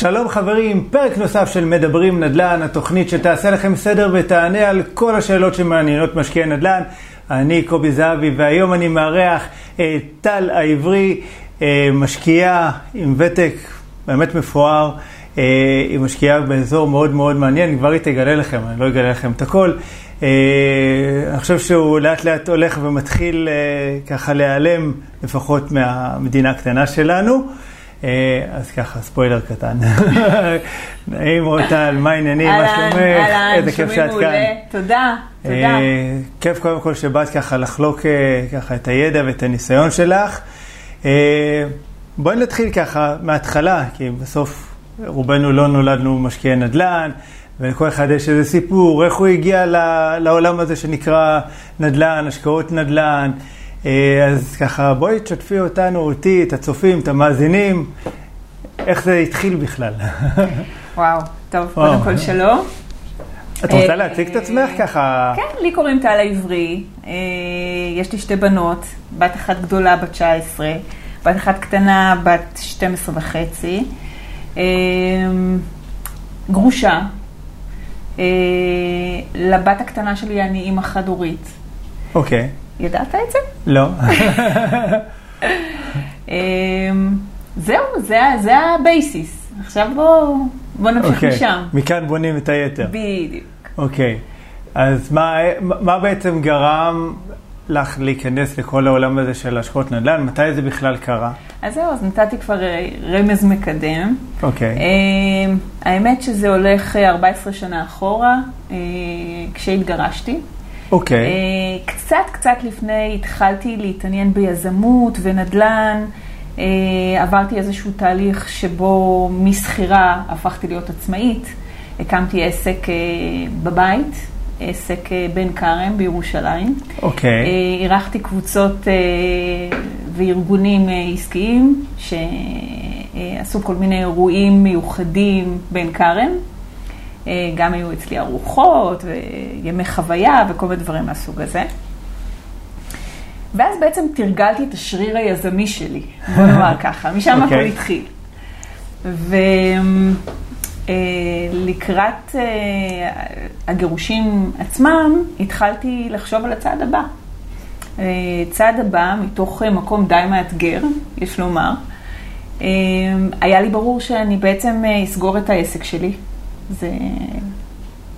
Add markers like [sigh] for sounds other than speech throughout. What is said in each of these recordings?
שלום חברים, פרק נוסף של מדברים נדל"ן, התוכנית שתעשה לכם סדר ותענה על כל השאלות שמעניינות משקיעי נדל"ן. אני קובי זהבי והיום אני מארח את טל העברי, אה, משקיעה עם ותק באמת מפואר. אה, היא משקיעה באזור מאוד מאוד מעניין, כבר היא תגלה לכם, אני לא אגלה לכם את הכל. אה, אני חושב שהוא לאט לאט הולך ומתחיל ככה להיעלם, לפחות מהמדינה הקטנה שלנו. אה, אז ככה, ספוילר קטן. [laughs] נעים רוטל, מה העניינים, מה שלומך? איזה כיף שאת כאן. תודה, תודה. אה, כיף קודם כל שבאת ככה לחלוק אה, ככה את הידע ואת הניסיון שלך. בואי נתחיל ככה מההתחלה, כי בסוף רובנו לא נולדנו משקיעי נדל"ן, ולכל אחד יש איזה סיפור, איך הוא הגיע לעולם הזה שנקרא נדל"ן, השקעות נדל"ן. אה, אז ככה, בואי תשתפי אותנו, אותי, את הצופים, את המאזינים, איך זה התחיל בכלל. וואו, טוב, קודם כל שלום. את רוצה להציג את עצמך ככה? כן, לי קוראים טל העברי, אה, יש לי שתי בנות, בת אחת גדולה, בת 19, בת אחת קטנה, בת 12 וחצי, אה, גרושה. לבת הקטנה שלי אני אימא חד-הורית. אוקיי. Okay. ידעת את זה? לא. אמ, זהו, זה, זה ה basis. עכשיו בואו בוא נמשיך okay. אוקיי. משם. מכאן בונים את היתר. בדיוק. אוקיי. Okay. אז מה, מה בעצם גרם לך להיכנס לכל העולם הזה של השקעות נדל"ן? מתי זה בכלל קרה? אז זהו, אז נתתי כבר אה, רמז מקדים. אוקיי. Okay. אמ, האמת שזה הולך 14 אה, שנה אחורה, אה, כשהתגרשתי. אוקיי. Okay. אה, קצת קצת לפני התחלתי להתעניין ביזמות ונדל"ן. אה, עברתי איזשהו תהליך שבו משכירה הפכתי להיות עצמאית. הקמתי עסק אה, בבית, עסק בן כרם בירושלים. אוקיי. Okay. אירחתי קבוצות וארגונים עסקיים שעשו כל מיני אירועים מיוחדים בן כרם. אה, גם היו אצלי ארוחות וימי חוויה וכל מיני דברים מהסוג הזה. ואז בעצם תרגלתי את השריר היזמי שלי, בוא נאמר [laughs] ככה, משם okay. הכל אוקיי. התחיל. ולקראת אה, אה, הגירושים עצמם, התחלתי לחשוב על הצעד הבא. צעד הבא, מתוך מקום די מאתגר, יש לומר, היה לי ברור שאני בעצם אסגור את העסק שלי, זה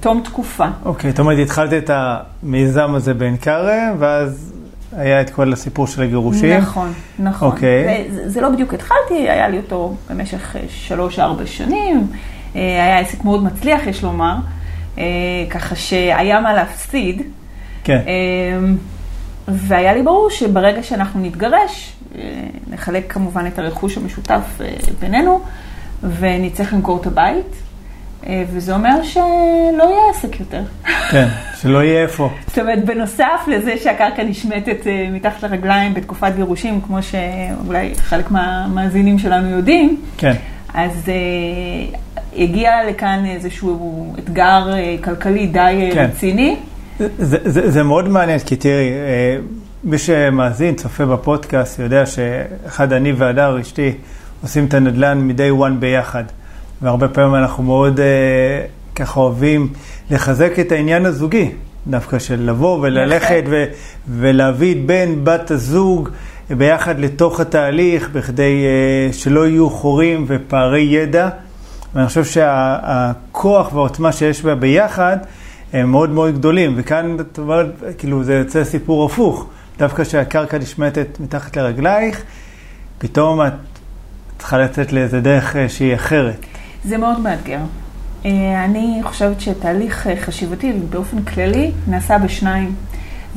תום תקופה. אוקיי, זאת אומרת, התחלת את המיזם הזה בעין כרם, ואז היה את כל הסיפור של הגירושים. נכון, נכון. אוקיי. זה, זה לא בדיוק התחלתי, היה לי אותו במשך אה, שלוש-ארבע שנים. אה, היה עסק מאוד מצליח, יש לומר. אה, ככה שהיה מה להפסיד. כן. והיה לי ברור שברגע שאנחנו נתגרש, נחלק כמובן את הרכוש המשותף בינינו, ונצטרך למכור את הבית. אה, וזה אומר שלא יהיה עסק יותר. כן, שלא יהיה איפה. זאת אומרת, בנוסף לזה שהקרקע נשמטת אה, מתחת לרגליים בתקופת גירושים, כמו שאולי חלק מהמאזינים שלנו יודעים, כן. אז uh, הגיע לכאן איזשהו אתגר uh, כלכלי די כן. רציני. זה, זה, זה מאוד מעניין, כי תראי, מי שמאזין, צופה בפודקאסט, יודע שאחד, אני והדר, אשתי, עושים את הנדל"ן מ-day one ביחד. והרבה פעמים אנחנו מאוד אה, ככה אוהבים לחזק את העניין הזוגי, דווקא של לבוא וללכת ו- ולהביא את בן, בת הזוג ביחד לתוך התהליך, בכדי אה, שלא יהיו חורים ופערי ידע. ואני חושב שהכוח והעוצמה שיש בה ביחד הם מאוד מאוד גדולים. וכאן, כאילו, זה יוצא סיפור הפוך. דווקא כשהקרקע נשמטת מתחת לרגלייך, פתאום את צריכה לצאת לאיזה דרך אה, שהיא אחרת. זה מאוד מאתגר. אה, אני חושבת שתהליך אה, חשיבתי באופן כללי נעשה בשניים.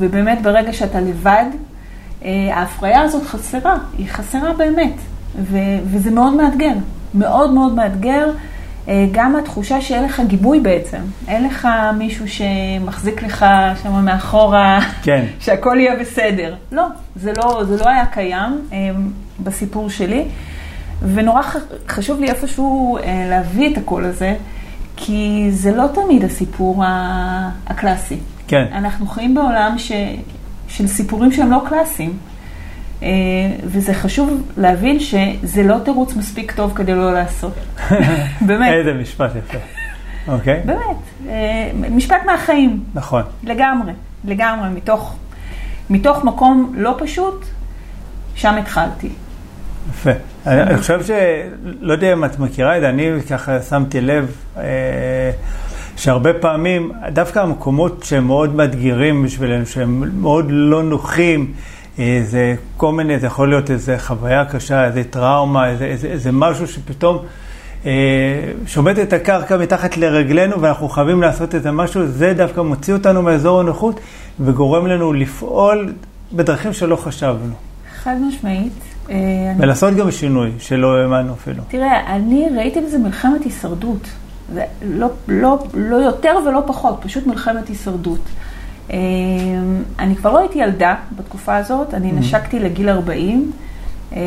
ובאמת ברגע שאתה לבד, אה, ההפריה הזאת חסרה, היא חסרה באמת. ו- וזה מאוד מאתגר, מאוד מאוד מאתגר. גם התחושה שאין לך גיבוי בעצם, אין לך מישהו שמחזיק לך שם מאחורה, כן. שהכל יהיה בסדר. לא, זה לא, זה לא היה קיים בסיפור שלי. ונורא חשוב לי איפשהו אה, להביא את הקול הזה, כי זה לא תמיד הסיפור הקלאסי. כן. אנחנו חיים בעולם ש, של סיפורים שהם לא קלאסיים. אה, וזה חשוב להבין שזה לא תירוץ מספיק טוב כדי לא לעשות. [laughs] באמת. איזה משפט יפה. אוקיי. באמת. אה, משפט מהחיים. נכון. לגמרי, לגמרי. מתוך, מתוך מקום לא פשוט, שם התחלתי. יפה. אני חושב ש... לא יודע אם את מכירה את זה, אני ככה שמתי לב אה, שהרבה פעמים, דווקא המקומות שהם מאוד מאתגרים בשבילנו, שהם מאוד לא נוחים, אה, זה כל מיני, זה יכול להיות איזו חוויה קשה, איזה טראומה, איזה, איזה, איזה משהו שפתאום אה, שומט את הקרקע מתחת לרגלינו ואנחנו חייבים לעשות איזה משהו, זה דווקא מוציא אותנו מאזור הנוחות וגורם לנו לפעול בדרכים שלא חשבנו. חד משמעית. אה, ולעשות גם שינוי שלא האמנו אפילו. תראה, אני ראיתי בזה מלחמת הישרדות. זה לא, לא, לא יותר ולא פחות, פשוט מלחמת הישרדות. אה, אני כבר לא הייתי ילדה בתקופה הזאת, אני נשקתי לגיל 40. אה,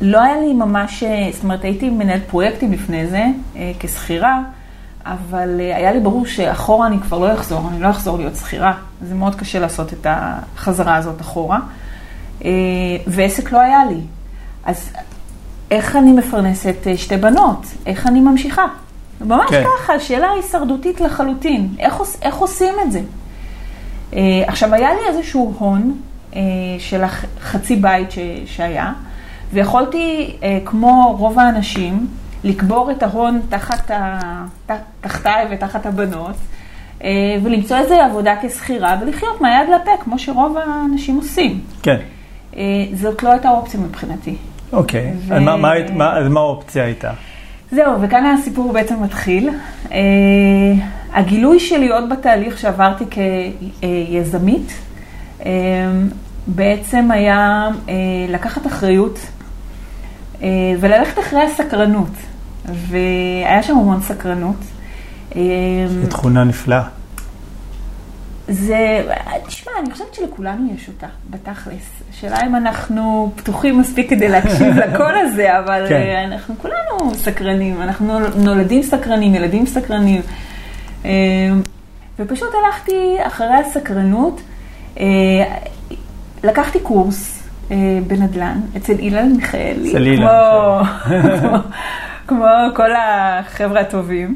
לא היה לי ממש, זאת אומרת, הייתי מנהלת פרויקטים לפני זה, כשכירה, אבל היה לי ברור שאחורה אני כבר לא אחזור, אני לא אחזור להיות שכירה. זה מאוד קשה לעשות את החזרה הזאת אחורה. אה, ועסק לא היה לי. אז איך אני מפרנסת אה, שתי בנות? איך אני ממשיכה? ממש כן. ככה, שאלה הישרדותית לחלוטין. איך, עוש- איך עושים את זה? אה, עכשיו, היה לי איזשהו הון אה, של חצי בית ש, שהיה, ויכולתי, אה, כמו רוב האנשים, לקבור את ההון תחת ה... ת- תחתיי ותחת הבנות, אה, ולמצוא איזו עבודה כשכירה ולחיות מהיד לפה, כמו שרוב האנשים עושים. כן, זאת לא הייתה אופציה מבחינתי. אוקיי. ו- אז מה- מה מה- אז מה האופציה הייתה? זהו, וכאן הסיפור בעצם מתחיל. Uh, הגילוי שלי עוד בתהליך שעברתי כיזמית, uh, בעצם היה uh, לקחת אחריות uh, וללכת אחרי הסקרנות. והיה שם המון סקרנות. זו תכונה נפלאה. זה, תשמע, אני חושבת שלכולנו יש אותה, בתכלס. השאלה אם אנחנו פתוחים מספיק כדי להקשיב [laughs] לקול הזה, אבל כן. כן. אנחנו כולנו סקרנים, אנחנו נולדים סקרנים, ילדים סקרנים. אה, ופשוט הלכתי אחרי הסקרנות, אה, לקחתי קורס אה, בנדל"ן אצל אילן מיכאלי, אצל אילן כמו, כמו, [laughs] כמו כל החבר'ה הטובים.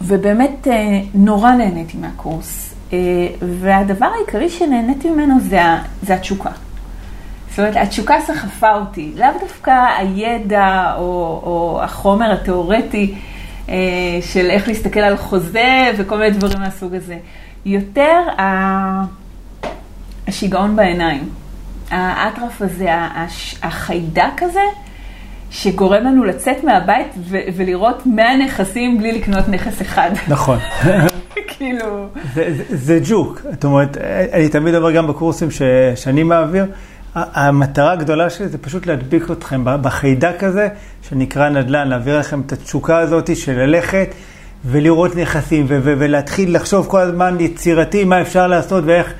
ובאמת אה, נורא נהניתי מהקורס. אה, והדבר העיקרי שנהניתי ממנו זה, זה התשוקה. זאת אומרת, התשוקה סחפה אותי, לאו דווקא הידע או, או החומר התיאורטי אה, של איך להסתכל על חוזה וכל מיני דברים מהסוג הזה. יותר השיגעון בעיניים. האטרף הזה, החיידק הזה, שגורם לנו לצאת מהבית ו- ולראות 100 נכסים בלי לקנות נכס אחד. נכון. [laughs] כאילו... זה, זה, זה ג'וק. זאת אומרת, אני תמיד אומר גם בקורסים ש, שאני מעביר, המטרה הגדולה שלי זה פשוט להדביק אתכם בחיידק הזה, שנקרא נדל"ן, להעביר לכם את התשוקה הזאת של ללכת ולראות נכסים ו- ו- ולהתחיל לחשוב כל הזמן יצירתי מה אפשר לעשות ואיך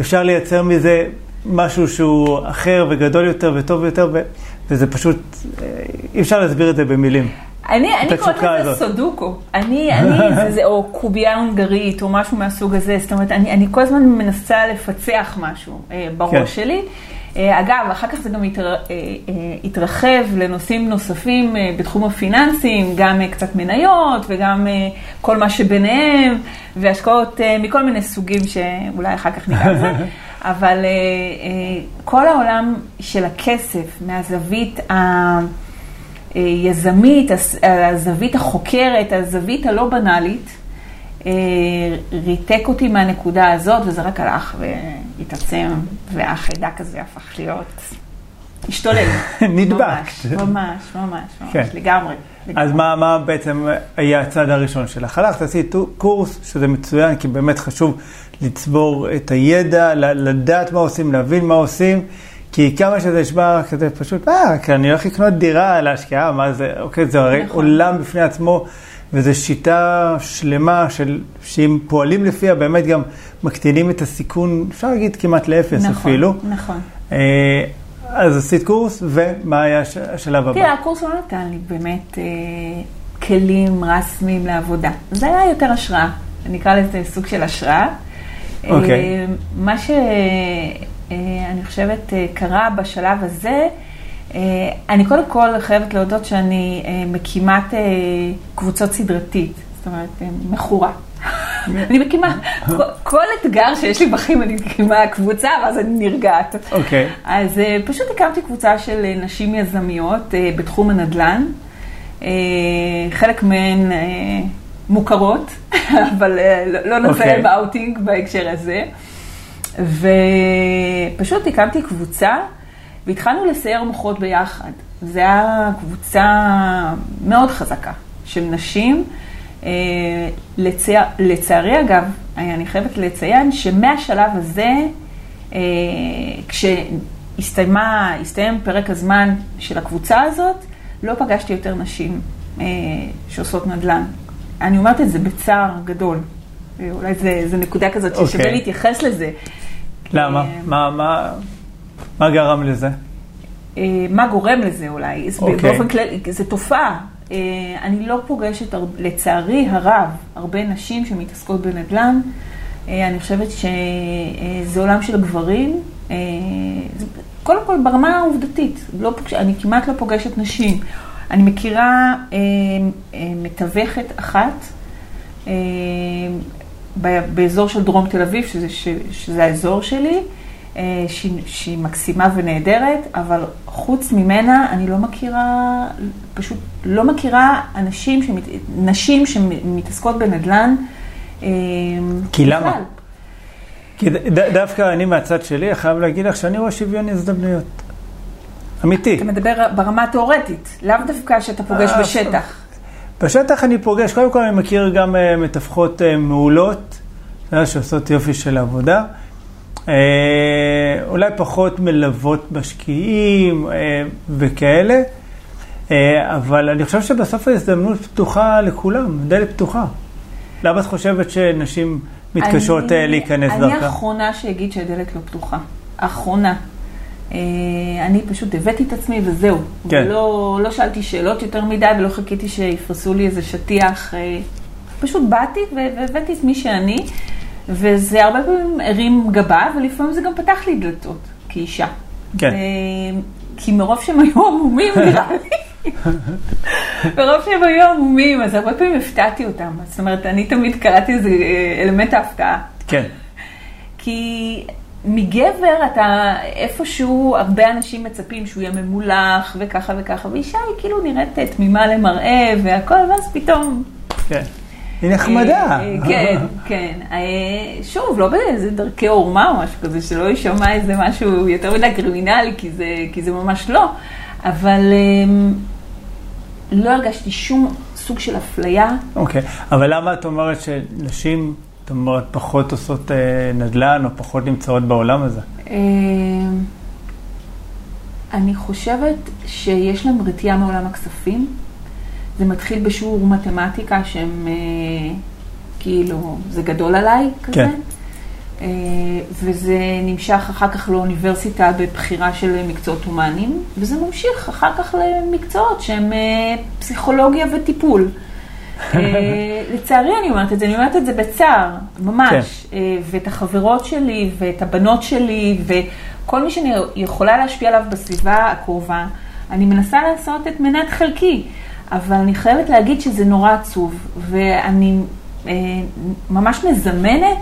אפשר לייצר מזה משהו שהוא אחר וגדול יותר וטוב יותר, ו- וזה פשוט, אה, אי אפשר להסביר את זה במילים. אני, אני קוראת לזה הזאת. סודוקו. אני, אני, [laughs] זה, זה, או קובייה הונגרית, או משהו מהסוג הזה. זאת אומרת, אני, אני כל הזמן מנסה לפצח משהו אה, בראש כן. שלי. אה, אגב, אחר כך זה גם התר, אה, אה, התרחב לנושאים נוספים בתחום הפיננסים, גם קצת מניות וגם כל מה שביניהם, והשקעות מכל מיני סוגים שאולי אחר כך ניגע בזה. [laughs] אבל כל העולם של הכסף מהזווית ה... יזמית, הס- הזווית החוקרת, הזווית הלא בנאלית, ריתק אותי מהנקודה הזאת, וזה רק הלך והתעצם, והחיידק הזה הפך להיות, השתולל. [laughs] נדבק. ממש, ממש, ממש, ממש, כן. לגמרי. אז. מה, מה בעצם היה הצעד הראשון שלך? הלכת, עשית קורס, שזה מצוין, כי באמת חשוב לצבור את הידע, לדעת מה עושים, להבין מה עושים, כי כמה שזה נשמע כזה פשוט, אה, כי אני הולך לקנות דירה להשקעה, מה זה, אוקיי, זה הרי נכון. עולם בפני עצמו, וזו שיטה שלמה של, שאם פועלים לפיה, באמת גם מקטינים את הסיכון, אפשר להגיד כמעט לאפס נכון, אפילו. נכון. אה, אז עשית קורס, ומה היה הש- השלב הבא? תראה, הקורס לא נתן לי באמת אה, כלים רסמיים לעבודה. זה היה יותר השראה, נקרא לזה סוג של השראה. אה, אוקיי. אה, מה שאני חושבת אה, קרה בשלב הזה, אה, אני קודם כל חייבת להודות שאני אה, מקימת אה, קבוצות סדרתית, זאת אומרת, אה, מכורה. [laughs] אני מקימה, כל- אתגר שיש לי בחיים אני מקימה קבוצה, ואז אני נרגעת. אוקיי. אז אה, פשוט הקמתי קבוצה של אה, נשים יזמיות אה, בתחום הנדל"ן. אה, חלק מהן אה, מוכרות, [laughs] אבל אה, לא- נעשה. להם אאוטינג בהקשר הזה. ופשוט הקמתי קבוצה והתחלנו לסער מוחות ביחד. זו הייתה קבוצה מאוד חזקה של נשים. אה, לצע... לצערי אגב, אני חייבת לציין שמהשלב הזה, אה, כשהסתיימה, הסתיים פרק הזמן של הקבוצה הזאת, לא פגשתי יותר נשים אה, שעושות נדל"ן. אני אומרת את זה בצער גדול. אולי זה, זה נקודה כזאת ששווה אוקיי. להתייחס לזה. למה? מה- מה- מה גרם לזה? אה, מה גורם לזה אולי? אז אוקיי. באופן כללי, זו תופעה. אה, אני לא פוגשת, לצערי הרב, הרבה נשים שמתעסקות בנדל"ן. אה, אני חושבת שזה עולם של גברים. קודם כל, ברמה העובדתית, לא פוגש, אני כמעט לא פוגשת נשים. אני מכירה מתווכת אחת באזור של דרום תל אביב, שזה, שזה האזור שלי, שהיא, שהיא מקסימה ונהדרת, אבל חוץ ממנה אני לא מכירה, פשוט לא מכירה אנשים, שמת, נשים שמתעסקות בנדל"ן. אה, כי למה? כי ד- דווקא אני מהצד שלי חייב להגיד לך שאני רואה שוויון הזדמנויות. אמיתי. אתה מדבר ברמה התיאורטית, לאו דווקא שאתה פוגש אה, בשטח. בשטח אני פוגש, קודם כל אני מכיר גם אה, מתווכות אה, מעולות, שעושות יופי של עבודה. אה, אולי פחות מלוות משקיעים אה, וכאלה, אה, אבל אני חושב שבסוף ההזדמנות פתוחה לכולם, דלת פתוחה. למה את חושבת שנשים מתקשות אני- להיכנס אני דרכה? האחרונה שאגיד שהדלת לא פתוחה. האחרונה. אני פשוט הבאתי את עצמי וזהו. כן. ולא לא שאלתי שאלות יותר מדי ולא חיכיתי שיפרסו לי איזה שטיח. פשוט באתי והבאתי את מי שאני, וזה הרבה פעמים הרים גבה, ולפעמים זה גם פתח לי דלתות כאישה. כן. אה, כי מרוב שהם היו עמומים, [laughs] נראה לי. מרוב שהם היו עמומים, אז הרבה פעמים הפתעתי אותם. זאת אומרת, אני תמיד קראתי איזה אה, אלמנט ההפתעה. כן, כי מגבר אתה איפשהו, הרבה אנשים מצפים שהוא יהיה ממולח וככה וככה, ואישה היא כאילו נראית תמימה למראה והכל, ואז פתאום... כן. היא נחמדה. אה, כן, כן. אה, שוב, לא באיזה דרכי עורמה או משהו כזה, שלא יישמע איזה משהו יותר מדי קרימינלי, כי זה, כי זה ממש לא. אבל אה, לא הרגשתי שום סוג של אפליה. אוקיי, אבל למה את אומרת שנשים, את אומרת, פחות עושות אה, נדל"ן או פחות נמצאות בעולם הזה? אה, אני חושבת שיש להם רתיעה מעולם הכספים. זה מתחיל בשיעור מתמטיקה שהם אה, כאילו, זה גדול עליי כזה. כן. אה, וזה נמשך אחר כך לאוניברסיטה בבחירה של מקצועות הומניים, וזה ממשיך אחר כך למקצועות שהם אה, פסיכולוגיה וטיפול. [laughs] לצערי אני אומרת את זה, אני אומרת את זה בצער, ממש. אה, ואת החברות שלי, ואת הבנות שלי, וכל מי שאני יכולה להשפיע עליו בסביבה הקרובה, אני מנסה לעשות את מנת חלקי. אבל אני חייבת להגיד שזה נורא עצוב, ואני אה, ממש מזמנת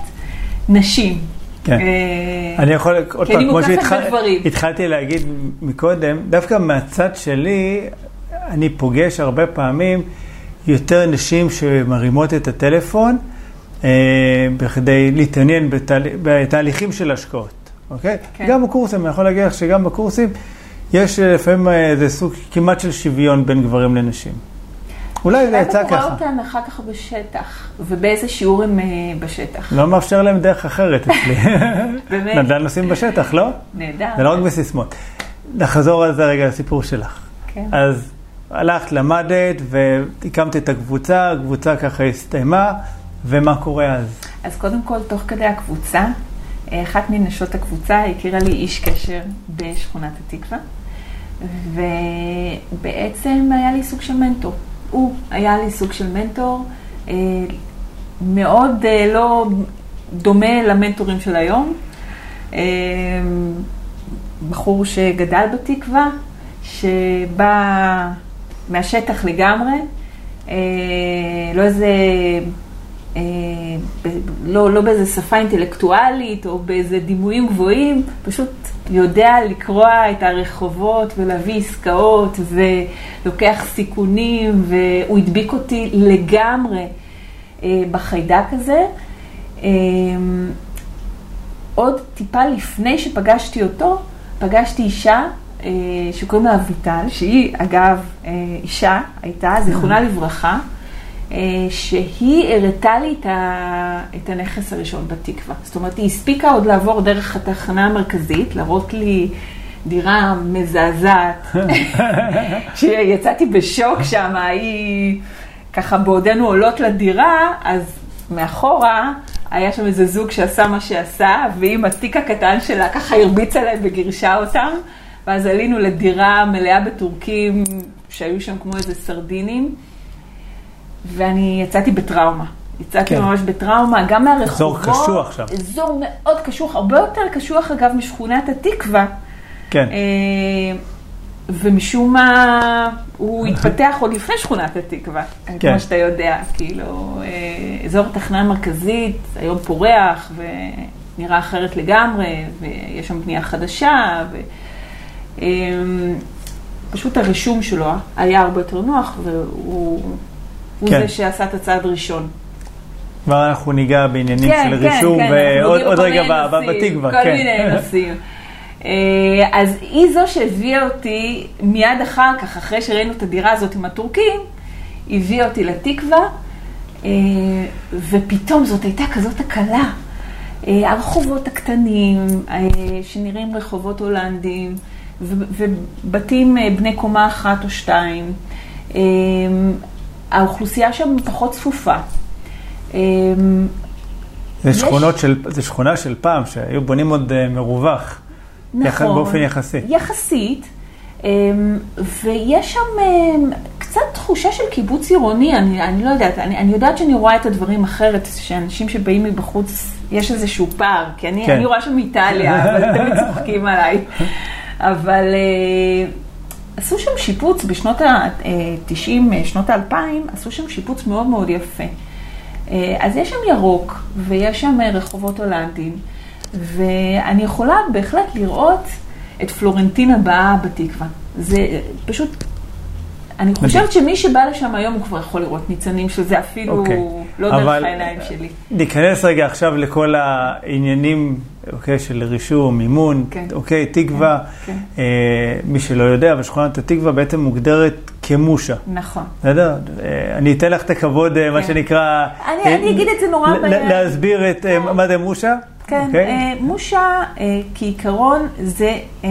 נשים. כן. אה, אני יכול, עוד פעם, כמו. שהתחלתי להגיד מקודם, דווקא מהצד שלי, אני פוגש הרבה פעמים יותר נשים שמרימות את הטלפון אה, בכדי להתעניין בתהל... בתהליכים של השקעות, אוקיי? כן. גם בקורסים, אני יכול להגיד לך שגם בקורסים יש אה, לפעמים אה, איזה סוג כמעט של שוויון בין גברים לנשים. אולי זה יצא אתה רואה ככה. אותן אחר כך בשטח, ובאיזה שיעור הם אה, בשטח. לא מאפשר להם דרך אחרת אצלי. [laughs] באמת. נדל"ן נוסעים בשטח, לא? נהדר. זה לא רק בסיסמות. נחזור על זה רגע לסיפור שלך. כן. אז הלכת, למדת והקמת את הקבוצה, הקבוצה ככה הסתיימה, ומה קורה אז? אז קודם כל, תוך כדי הקבוצה, אה, אחת מנשות הקבוצה הכירה לי איש קשר בשכונת התקווה, ובעצם היה לי סוג של מנטור. הוא היה לי סוג של מנטור, אה, מאוד אה, לא, דומה למנטורים של היום. אה, בחור שגדל בתקווה, שבא מהשטח לגמרי, לא איזה, אה, לא, לא באיזה שפה אינטלקטואלית או באיזה דימויים גבוהים, פשוט יודע לקרוע את הרחובות ולהביא עסקאות ולוקח סיכונים, והוא הדביק אותי לגמרי בחיידק הזה. עוד טיפה לפני שפגשתי אותו, פגשתי אישה אה, שקוראים לה אביטל, שהיא אגב אה, אישה, הייתה, זיכרונה לברכה, אה, שהיא הראתה לי את, ה, את הנכס הראשון בתקווה. זאת אומרת, היא הספיקה עוד לעבור דרך התחנה המרכזית, להראות לי דירה מזעזעת, [laughs] שיצאתי בשוק שם, היא ככה בעודנו עולות לדירה, אז מאחורה היה שם איזה זוג שעשה מה שעשה, והיא עם התיק הקטן שלה ככה הרביצה להם וגירשה אותם, ואז עלינו לדירה מלאה בטורקים שהיו שם כמו איזה סרדינים, ואני יצאתי בטראומה. יצאתי כן. ממש בטראומה, גם מהרחובות. אזור קשוח שם. אזור מאוד קשוח, הרבה יותר קשוח אגב משכונת התקווה. כן. אה, ומשום מה הוא [laughs] התפתח עוד לפני שכונת התקווה, כן. כמו שאתה יודע, כאילו, אה, אזור התחנה המרכזית, היום פורח ונראה אחרת לגמרי, ויש שם בנייה חדשה, ופשוט אמ, הרישום שלו היה הרבה יותר נוח, והוא כן. זה שעשה את הצעד ראשון. כבר אנחנו ניגע בעניינים כן, של כן, רישום, כן, ועוד רגע בתקווה. כל מיני [laughs] נושאים. אה, אז היא זו שהביאה אותי מיד אחר כך, אחרי שראינו את הדירה הזאת עם הטורקים, הביאה אותי לתקווה, אה, ופתאום זאת הייתה כזאת הקלה. אה, הרחובות הקטנים, שנראים רחובות הולנדים, ובתים בני קומה אחת או שתיים. האוכלוסייה שם פחות צפופה. זה, יש... של, זה שכונה של פעם, שהיו בונים עוד מרווח. נכון. באופן יחסי. יחסית. אמ, ויש שם אמ, קצת תחושה של קיבוץ עירוני, אני, אני לא יודעת, אני, אני יודעת שאני רואה את הדברים אחרת, שאנשים שבאים מבחוץ, יש איזשהו פער, כי אני, כן. אני רואה שם איטליה, אבל תמיד [laughs] צוחקים עליי. אבל אה, עשו שם שיפוץ בשנות ה-90, אה, שנות ה-2000, עשו שם שיפוץ מאוד מאוד יפה. אה, אז יש שם ירוק, ויש שם רחובות הולנדים. ואני יכולה בהחלט לראות את פלורנטין הבאה בתקווה. זה פשוט, אני חושבת שמי שבא לשם היום הוא כבר יכול לראות ניצנים של זה אפילו okay. אוקיי. לא דרך העיניים שלי. ניכנס רגע עכשיו לכל העניינים אוקיי, של רישום, מימון, כן. אוקיי, תקווה. כן, כן. אה, מי שלא יודע, בשכונת התקווה בעצם מוגדרת כמושה. נכון. בסדר? אה, אני אתן לך את הכבוד, אה. מה שנקרא... אני, אה, אני אגיד את זה נורא... להסביר את כן. מה זה מושה? כן, okay. אוקיי. אה, מושה אה, כעיקרון זה אה,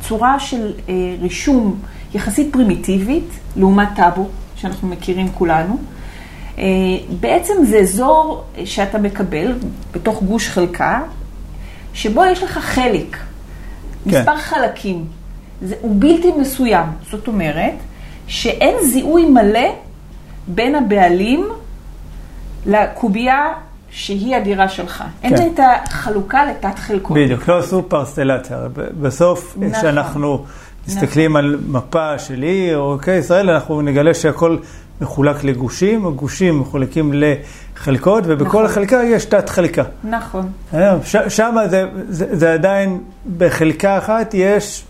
צורה של רישום יחסית פרימיטיבית, לעומת טאבו, שאנחנו מכירים כולנו. בעצם זה אזור שאתה מקבל בתוך גוש חלקה, שבו יש לך חלק, כן. מספר חלקים. זה, הוא בלתי מסוים. זאת אומרת, שאין זיהוי מלא בין הבעלים לקובייה שהיא הדירה שלך. כן. אין את החלוקה לתת חלקות. בדיוק, לא עשו פרסלציה. בסוף, נכון. כשאנחנו. מסתכלים נכון. על מפה של עיר או אוקיי, ישראל, אנחנו נגלה שהכל מחולק לגושים, הגושים מחולקים לחלקות, ובכל נכון. חלקה יש תת חלקה. נכון. שם זה, זה, זה עדיין, בחלקה אחת יש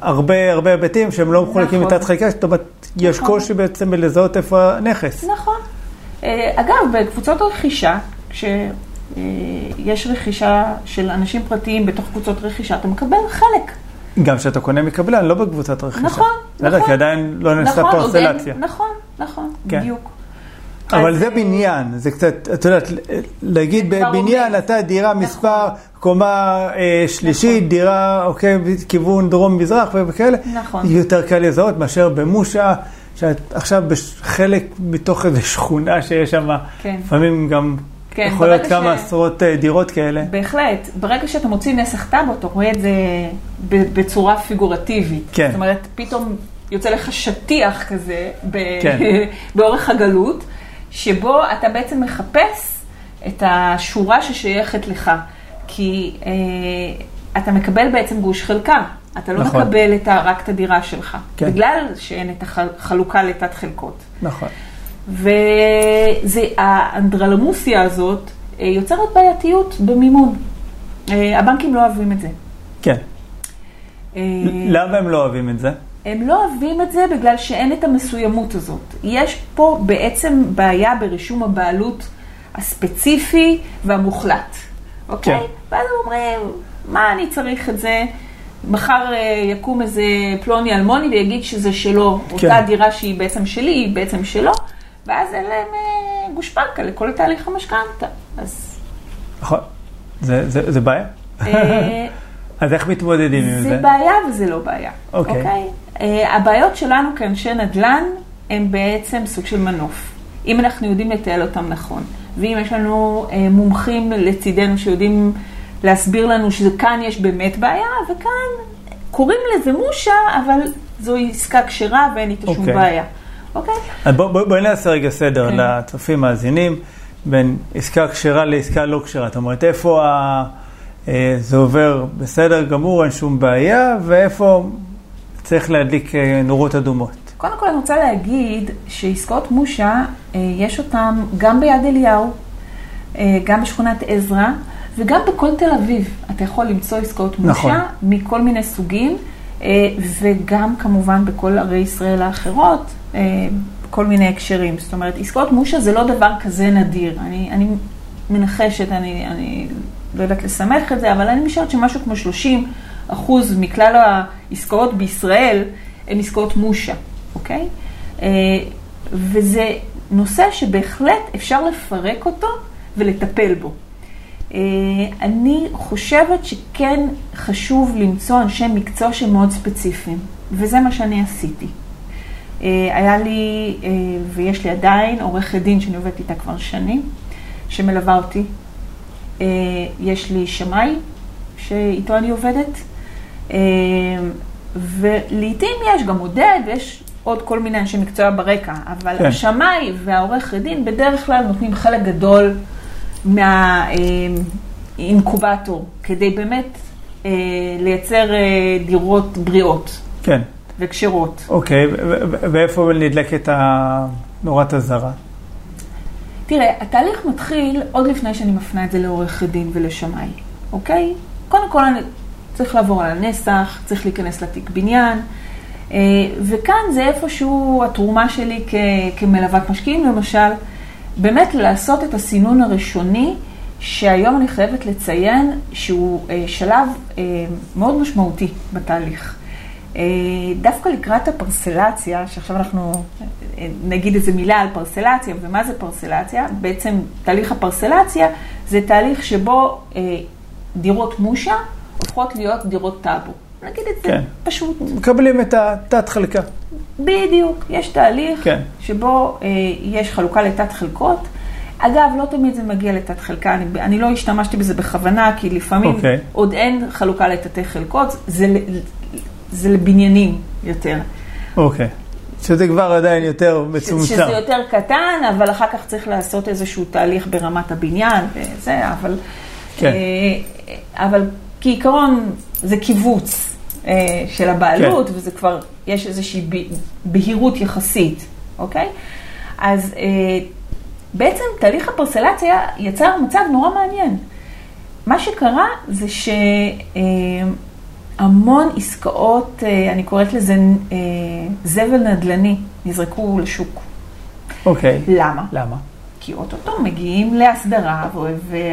הרבה הרבה היבטים שהם לא מחולקים נכון. לתת חלקה, זאת אומרת, יש נכון. קושי בעצם בלזהות איפה הנכס. נכון. אה, אגב, בקבוצות רכישה, כשיש רכישה של אנשים פרטיים בתוך קבוצות רכישה, אתה מקבל חלק. גם כשאתה קונה מקבלן, לא בקבוצת רכישה. נכון, נכון. כי עדיין לא נעשתה נכון, פרסלציה. נכון, נכון, כן. בדיוק. אבל זה בניין, זה קצת, את יודעת, להגיד בבניין, אתה דירה נכון. מספר, קומה אה, שלישית, נכון. דירה, אוקיי, כיוון דרום-מזרח וכאלה, נכון. יותר קל לזהות מאשר במושה. שאת עכשיו בחלק מתוך איזו שכונה שיש שם, כן. לפעמים גם כן, יכול להיות כמה ש... עשרות אה, דירות כאלה. בהחלט. ברגע שאתה מוציא נסח טאבו, אתה רואה את זה בצורה פיגורטיבית. כן. זאת אומרת, פתאום יוצא לך שטיח כזה ב... כן. [laughs] באורך הגלות, שבו אתה בעצם מחפש את השורה ששייכת לך, כי אה, אתה מקבל בעצם גוש חלקה, אתה לא נכון. מקבל את ה, רק את הדירה שלך, כן. בגלל שאין את החלוקה לתת חלקות. נכון. והאנדרלמוסיה הזאת אה, יוצרת בעייתיות במימון. אה, הבנקים לא אוהבים את זה. כן. אה, למה הם לא אוהבים את זה? הם לא אוהבים את זה בגלל שאין את המסוימות הזאת. יש פה בעצם בעיה ברישום הבעלות הספציפי והמוחלט, אוקיי? כן. ואז הם אומרים, מה אני צריך את זה? מחר יקום איזה פלוני אלמוני ויגיד שזה שלו, כן. אותה דירה שהיא בעצם שלי, היא בעצם שלו, ואז אין להם אה, גושפנקה לכל תהליך המשכנתה. אז נכון. זה, זה, זה בעיה? אה, [laughs] אז איך מתמודדים עם זה זה? בעיה וזה לא בעיה. אוקיי. אוקיי? אה, הבעיות שלנו כאנשי נדל"ן הם בעצם סוג של מנוף. אם אנחנו יודעים לתעל אותם נכון, ואם יש לנו אה, מומחים לצידנו שיודעים להסביר לנו שכאן יש באמת בעיה, וכאן קוראים לזה מושה, אבל זו עסקה כשרה ואין איתה שום אוקיי. בעיה. אוקיי? אז בוא, בוא, בואי נעשה רגע סדר כן. לצופים מאזינים בין עסקה כשרה לעסקה לא כשרה. זאת אומרת, איפה ה... אה, זה עובר בסדר גמור, אין שום בעיה, ואיפה צריך להדליק אה, נורות אדומות. קודם כל אני רוצה להגיד שעסקאות מושה, אה, יש אותן גם ביד אליהו, גם בשכונת עזרא, וגם בכל תל אביב. אתה יכול למצוא עסקאות מושה נכון. מכל מיני סוגים, וגם כמובן בכל ערי ישראל האחרות, אה, בכל מיני הקשרים. זאת אומרת, עסקאות מושה זה לא דבר כזה נדיר. אני, אני מנחשת, אני, אני לא יודעת לסמך את זה, אבל אני משערת שמשהו כמו 30 אחוז מכלל העסקאות בישראל הן עסקאות מושה, אוקיי? אה, וזה נושא שבהחלט אפשר לפרק אותו ולטפל בו. אה, אני חושבת שכן חשוב למצוא אנשי מקצוע שהם מאוד ספציפיים, וזה מה שאני עשיתי. אה, היה לי, אה, ויש לי עדיין, עורכת דין שאני עובדת איתה כבר שנים, שמלווה אותי. יש לי שמאי, שאיתו אני עובדת, ולעיתים יש גם עודד, ויש עוד כל מיני אנשי מקצוע ברקע, אבל כן. השמאי והעורך דין בדרך כלל נותנים חלק גדול מהאינקובטור, כדי באמת אה, לייצר אה, דירות בריאות כן, וכשרות. אוקיי, ואיפה נדלקת נורת אזהרה? תראה, התהליך מתחיל עוד לפני שאני מפנה את זה לעורך דין ולשמאי, אוקיי? קודם כל אני צריך לעבור על הנסח, צריך להיכנס לתיק בניין, אה, וכאן זה איפשהו התרומה שלי כ- כמלוות משקיעים, למשל, באמת לעשות את הסינון הראשוני, שהיום אני חייבת לציין שהוא אה, שלב אה, מאוד משמעותי בתהליך. אה, דווקא לקראת הפרסלציה, שעכשיו אנחנו אה, נגיד איזה מילה על פרסלציה, ומה זה פרסלציה? בעצם תהליך הפרסלציה זה תהליך שבו אה, דירות מושה הופכות להיות דירות טאבו. נגיד את זה כן. פשוט. מקבלים את התת חלקה. בדיוק, יש תהליך כן. שבו אה, יש חלוקה לתת חלקות. אגב, לא תמיד זה מגיע לתת חלקה, אני, אני לא השתמשתי בזה בכוונה, כי לפעמים אוקיי. עוד אין חלוקה לתתי חלקות, זה, זה לבניינים יותר. אוקיי. שזה כבר עדיין יותר מצומצם. שזה יותר קטן, אבל אחר כך צריך לעשות איזשהו תהליך ברמת הבניין וזה, אבל... כן. אה, אבל כעיקרון זה קיבוץ של הבעלות, כן. וזה כבר, יש איזושהי בהירות יחסית, אוקיי? אז אה, בעצם תהליך הפרסלציה יצר מצב נורא מעניין. מה שקרה זה שהמון עסקאות, אה, אני קוראת לזה אה, זבל נדל"ני, נזרקו לשוק. אוקיי. למה? למה? כי אוטוטו מגיעים להסדרה,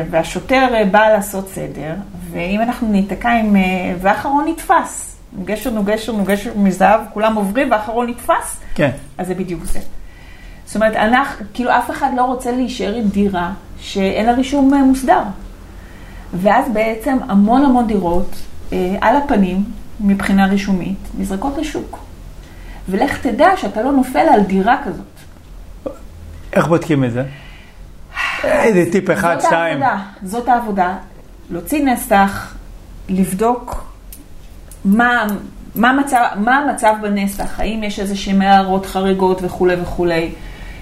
והשוטר אה, בא לעשות סדר, ואם אנחנו ניתקע עם... אה, ואחרון נתפס. גשר נו גשר נו גשר מזהב, כולם עוברים ואחרון נתפס, כן. אז זה בדיוק זה. זאת אומרת, אנחנו, כאילו אף אחד לא רוצה להישאר עם דירה שאין לה רישום אה, מוסדר. ואז בעצם המון המון דירות אה, על הפנים, מבחינה רישומית, נזרקות לשוק. ולך תדע שאתה לא נופל על דירה כזאת. איך בודקים את זה? איזה טיפ אחד, זאת שתיים. העבודה, זאת העבודה. להוציא נסח, לבדוק מה, מה, המצב, מה המצב בנסח, האם יש איזה שהן הערות חריגות וכולי וכולי.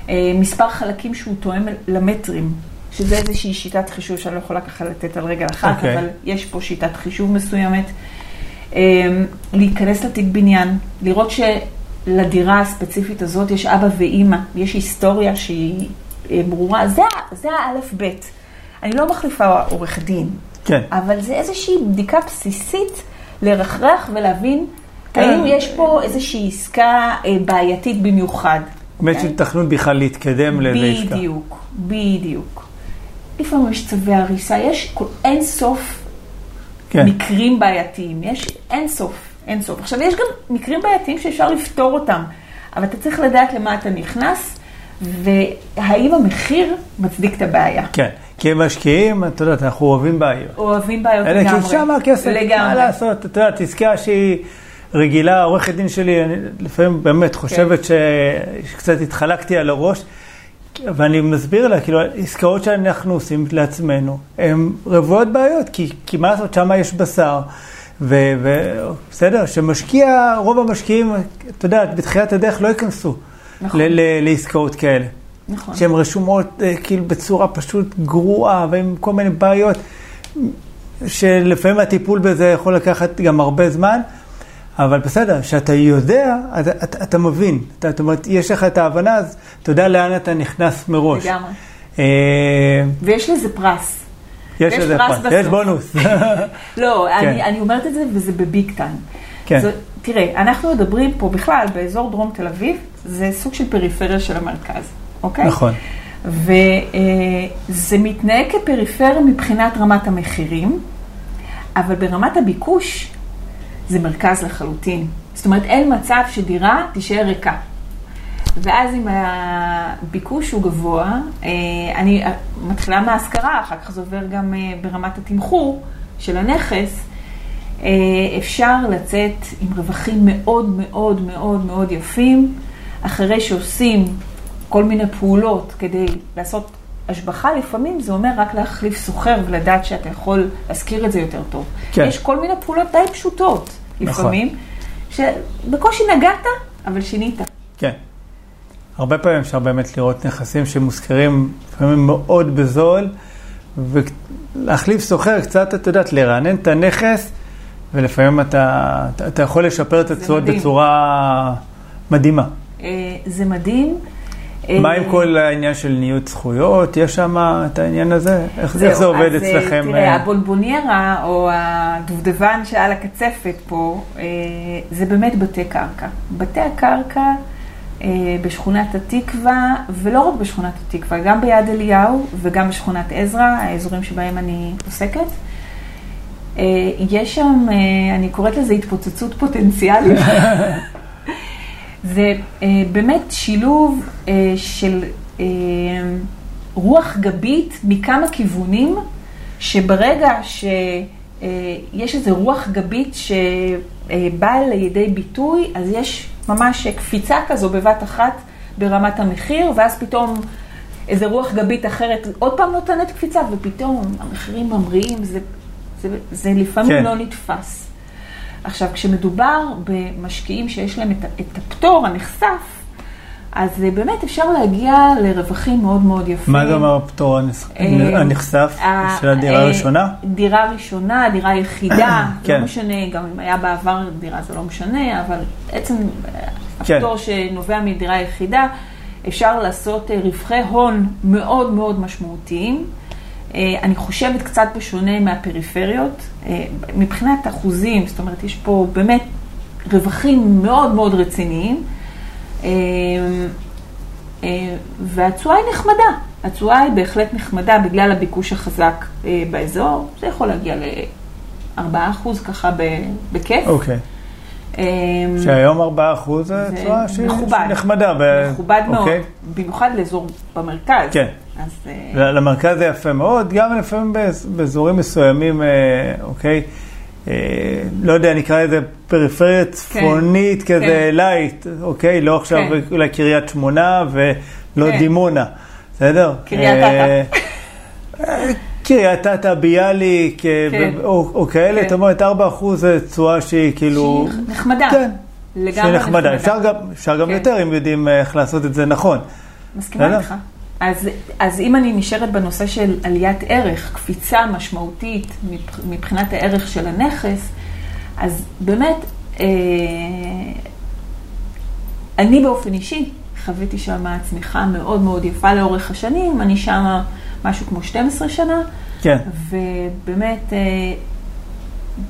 אה, מספר חלקים שהוא תואם למטרים. שזה איזושהי שיטת חישוב שאני לא יכולה ככה לתת על רגל אחת, אוקיי. אבל יש פה שיטת חישוב מסוימת. אה, להיכנס לתיק בניין, לראות שלדירה הספציפית הזאת יש אבא ואימא, יש היסטוריה שהיא אה, ברורה, זה, זה האלף-בית. אני לא מחליפה עורך דין, כן. אבל זה איזושהי בדיקה בסיסית לרחרח ולהבין כן. האם יש פה איזושהי עסקה אה, בעייתית במיוחד. יש אוקיי? היתכנות בכלל להתקדם לאיזה עסקה. בדיוק, בדיוק. לפעמים יש צווי הריסה, יש אין סוף כן. מקרים בעייתיים, יש אין סוף, אין סוף. עכשיו, יש גם מקרים בעייתיים שאפשר לפתור אותם, אבל אתה צריך לדעת למה אתה נכנס, והאם המחיר מצדיק את הבעיה. כן. כי משקיעים, את יודעת, אנחנו אוהבים בעיות. אוהבים בעיות אלא לגמרי. כי שם הכסף, מה. לעשות? את יודעת, עסקה שהיא רגילה, עורכת דין שלי, אני לפעמים באמת כן. חושבת ש- שקצת התחלקתי על הראש, ואני מסביר לה, כאילו, עסקאות שאנחנו עושים לעצמנו, הן רוויות בעיות, כי, כי מה לעשות, שם יש בשר. ובסדר, שמשקיע, רוב המשקיעים, את יודעת, בתחילת הדרך לא ייכנסו נכון. ל- ל- לעסקאות כאלה. נכון. שהן רשומות אה, כאילו בצורה פשוט גרועה ועם כל מיני בעיות, שלפעמים הטיפול בזה יכול לקחת גם הרבה זמן, אבל בסדר, כשאתה יודע, אתה, אתה, אתה מבין, אתה, זאת אומרת, יש לך את ההבנה, אז אתה יודע לאן אתה נכנס מראש. לגמרי. אה, ויש לזה פרס. יש לזה פרס בסוף. יש בונוס. [laughs] לא, כן. אני, אומרת את זה וזה בביג טיים. כן. תראה, אנחנו מדברים פה בכלל, באזור דרום תל אביב, זה סוג של פריפריה של המרכז, אוקיי? נכון. וזה מתנהג כפריפריה מבחינת רמת המחירים, אבל ברמת הביקוש זה מרכז לחלוטין. זאת אומרת, אין מצב שדירה תישאר ריקה. ואז אם הביקוש הוא גבוה, אה, אני מתחילה מההשכרה, אחר כך זה עובר גם אה, ברמת התמחור של הנכס, אה, אפשר לצאת עם רווחים מאוד מאוד מאוד מאוד יפים, אחרי שעושים כל מיני פעולות כדי לעשות השבחה, לפעמים זה אומר רק להחליף סוחר ולדעת שאתה יכול להשכיר את זה יותר טוב. כן. יש כל מיני פעולות די פשוטות נכון. לפעמים, שבקושי נגעת, אבל שינית. כן. הרבה פעמים אפשר באמת לראות נכסים שמושכרים לפעמים מאוד בזול, ולהחליף סוחר קצת, את יודעת, לרענן את הנכס, ולפעמים אתה, אתה, יכול לשפר את זה התשואות. בצורה מדהימה. אה, זה מדהים. מה אה, עם כל העניין של ניוד זכויות? יש שם את העניין הזה? איך, זהו, איך זה עובד אז, אה, אצלכם? תראה, אה? הבונבוניירה, או הדובדבן שעל הקצפת פה, אה, זה באמת בתי קרקע. בתי הקרקע אה, בשכונת התקווה, ולא רק בשכונת התקווה, גם ביד אליהו וגם בשכונת עזרא, האזורים שבהם אני עוסקת. אה, יש שם, אה, אני קוראת לזה התפוצצות פוטנציאלית. זה אה, באמת שילוב אה, של אה, רוח גבית מכמה כיוונים, שברגע שיש איזו רוח גבית שבאה לידי ביטוי, אז יש ממש קפיצה כזו בבת אחת ברמת המחיר, ואז פתאום איזו רוח גבית אחרת עוד פעם נותנת קפיצה, ופתאום המחירים ממריאים, זה, זה, זה לפעמים כן. לא נתפס. עכשיו, כשמדובר במשקיעים שיש להם את, את הפטור הנחשף, אז אה, באמת אפשר להגיע לרווחים מאוד מאוד יפים. מה זה אומר הפטור הנס- אה, הנחשף ה- של הדירה אה, הראשונה? דירה ראשונה, דירה יחידה, [coughs] כן. לא משנה, גם אם היה בעבר דירה זה לא משנה, אבל עצם אה, כן. הפטור שנובע מדירה יחידה, אפשר לעשות אה, רווחי הון מאוד מאוד משמעותיים. אה, אני חושבת קצת בשונה מהפריפריות, אה, מבחינת אחוזים, זאת אומרת, יש פה באמת רווחים מאוד מאוד רציניים. אה, אה, והתשואה היא נחמדה. התשואה היא בהחלט נחמדה בגלל הביקוש החזק אה, באזור. זה יכול להגיע ל-4% ככה בכיף. אוקיי. אה, שהיום 4 אחוז זה זה תשואה שהיא. נחמדה. ב- מכובד מאוד, אוקיי. במיוחד לאזור במרכז. כן. אז אה, למרכז זה יפה מאוד, גם לפעמים באז- באזורים מסוימים, אוקיי, אה, לא יודע, נקרא לזה פריפריה צפונית כזה כן. לייט, אוקיי? לא עכשיו כן. אולי קריית שמונה ולא כן. דימונה, בסדר? קריית אה, אה, קריית אתא, ביאליק, אה, כן. או או כאלה, כן. זאת אומרת, 4% זה תשואה שהיא כאילו... שהיא נחמדה. כן. לגמרי נחמדה. נחמדה. אפשר גם, אפשר גם כן. יותר אם יודעים אה, איך לעשות את זה נכון. מסכימה? איתך. אז, אז אם אני נשארת בנושא של עליית ערך, קפיצה משמעותית מבחינת הערך של הנכס, אז באמת, אה, אני באופן אישי חוויתי שם צמיחה מאוד מאוד יפה לאורך השנים, אני שם משהו כמו 12 שנה, כן. ובאמת אה,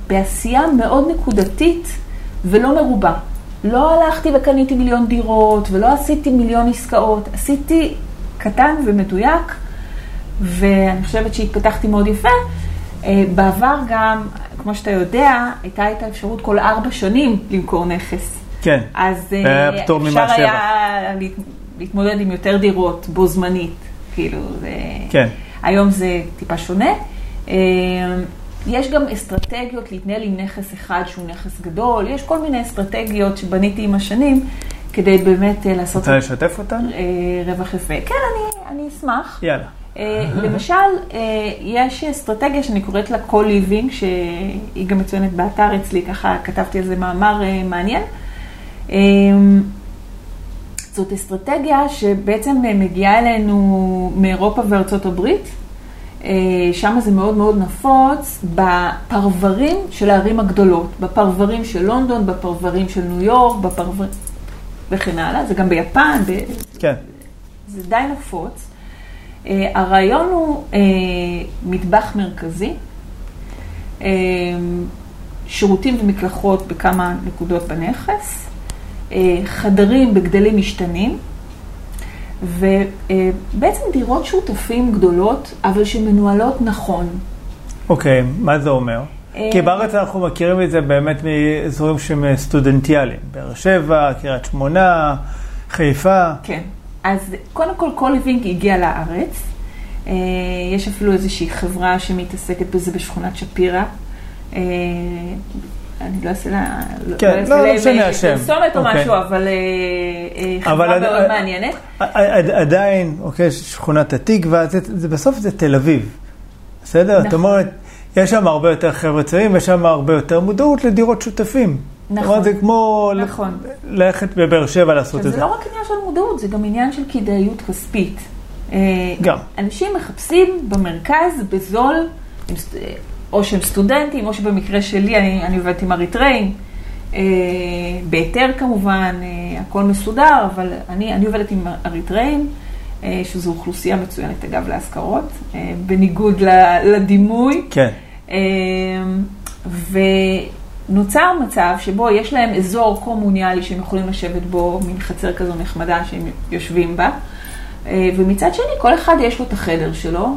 בעשייה מאוד נקודתית ולא מרובה. לא הלכתי וקניתי מיליון דירות ולא עשיתי מיליון עסקאות, עשיתי קטן ומדויק, ואני חושבת שהתפתחתי מאוד יפה. אה, בעבר גם, כמו שאתה יודע, הייתה את האפשרות כל ארבע שנים למכור נכס. כן, אז אה, פטור ממס אפשר שבח. היה להת- להתמודד עם יותר דירות בו זמנית, כאילו, זה... כן. היום זה טיפה שונה. אה, יש גם אסטרטגיות להתנהל עם נכס אחד שהוא נכס גדול, יש כל מיני אסטרטגיות שבניתי עם השנים כדי באמת אה, לעשות רוצה לשתף אותנו? אה, רווח יפה. כן, אני, אני אשמח. יאללה. אה, למשל, יש אסטרטגיה שאני קוראת לה co-living, שהיא גם מצוינת באתר אצלי, ככה כתבתי על זה מאמר מעניין. אה, זאת אסטרטגיה שבעצם מגיעה אלינו מאירופה וארצות הברית. שם זה מאוד מאוד נפוץ בפרברים של הערים הגדולות, בפרברים של לונדון, בפרברים של ניו יורק, בפרברים וכן הלאה, זה גם ביפן, ב... כן. זה די נפוץ. אה, הרעיון הוא אה, מטבח מרכזי, אה, שירותים ומקלחות בכמה נקודות בנכס, אה, חדרים בגדלים משתנים, ובעצם דירות שותפים גדולות, אבל שמנוהלות נכון. אוקיי, מה זה אומר? אה, כי בארץ אנחנו מכירים את זה באמת מאזורים שהם סטודנטיאליים. באר שבע, קריית שמונה, חיפה. כן. אז קודם כל, כל ליבינג הגיע לארץ. אה, יש אפילו איזושהי חברה שמתעסקת בזה בשכונת שפירא. אה, אני לא אעשה לה... כן, אעשה לא, לא להם, משנה אה, השם. פרסומת או אוקיי. משהו, אבל אה, אה, חברה מאוד מעניינת. עד- עדיין, אוקיי, שכונת התקווה, בסוף זה תל אביב. בסדר? נכון. זאת אומרת, יש שם הרבה יותר חבר'ה צעירים, יש שם הרבה יותר מודעות לדירות שותפים. זאת נכון. אומרת, זה כמו נכון. ללכת בבאר שבע לעשות את זה זה. לא רק עניין של מודעות, זה גם עניין של כדאיות כספית. אה, גם. אנשים מחפשים במרכז, בזול, סט- או שהם סטודנטים, או שבמקרה שלי, אני, אני עובדת עם אריתראים, אה, בהיתר כמובן, אה, הכל מסודר, אבל אני, אני עובדת עם אריתראים, אה, שזו אוכלוסייה מצוינת, אגב, להשכרות, אה, בניגוד לדימוי. כן, אמ, ונוצר מצב שבו יש להם אזור קומוניאלי שהם יכולים לשבת בו, מין חצר כזו נחמדה שהם יושבים בה, אה, ומצד שני כל אחד יש לו את החדר שלו,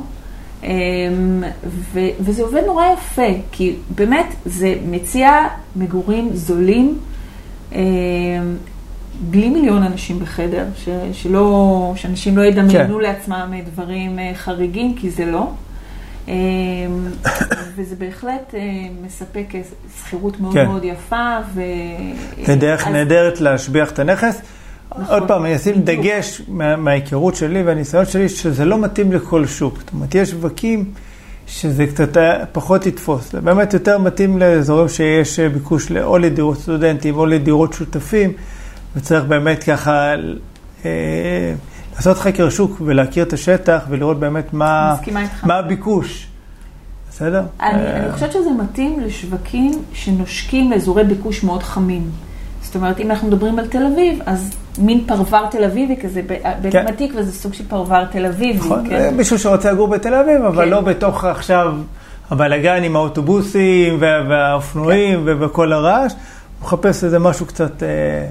ו- וזה עובד נורא יפה, כי באמת זה מציע מגורים זולים, בלי מיליון אנשים בחדר, ש- שלא, שאנשים לא ידמיינו כן. לעצמם דברים אה, חריגים, כי זה לא. אמ, וזה בהחלט אה, מספק שכירות מאוד כן. מאוד יפה. ו... זה דרך אז- נהדרת להשביח את הנכס. נכון. עוד פעם, אני אשים. דגש מה- מההיכרות שלי והניסיון שלי, שזה לא מתאים לכל שוק. זאת אומרת, יש שווקים שזה קצת אה, פחות יתפוס. זה באמת יותר מתאים לאזורים שיש אה, ביקוש או לדירות סטודנטים או לדירות שותפים, וצריך באמת ככה אה, לעשות חקר שוק ולהכיר את השטח ולראות באמת מה. מה הביקוש. בסדר? אני, אה, אני חושבת שזה מתאים לשווקים שנושקים לאזורי ביקוש מאוד חמים. זאת אומרת, אם אנחנו מדברים על תל אביב, אז מין פרבר תל אביבי כזה, בית כן. התקווה זה סוג של פרבר תל אביבי. נכון, כן? זה מישהו שרוצה לגור בתל אביב, אבל כן. לא בתוך עכשיו הבלאגן עם האוטובוסים וה- והאופנועים כן. וכל הרעש. הוא מחפש איזה משהו קצת... אה, אה,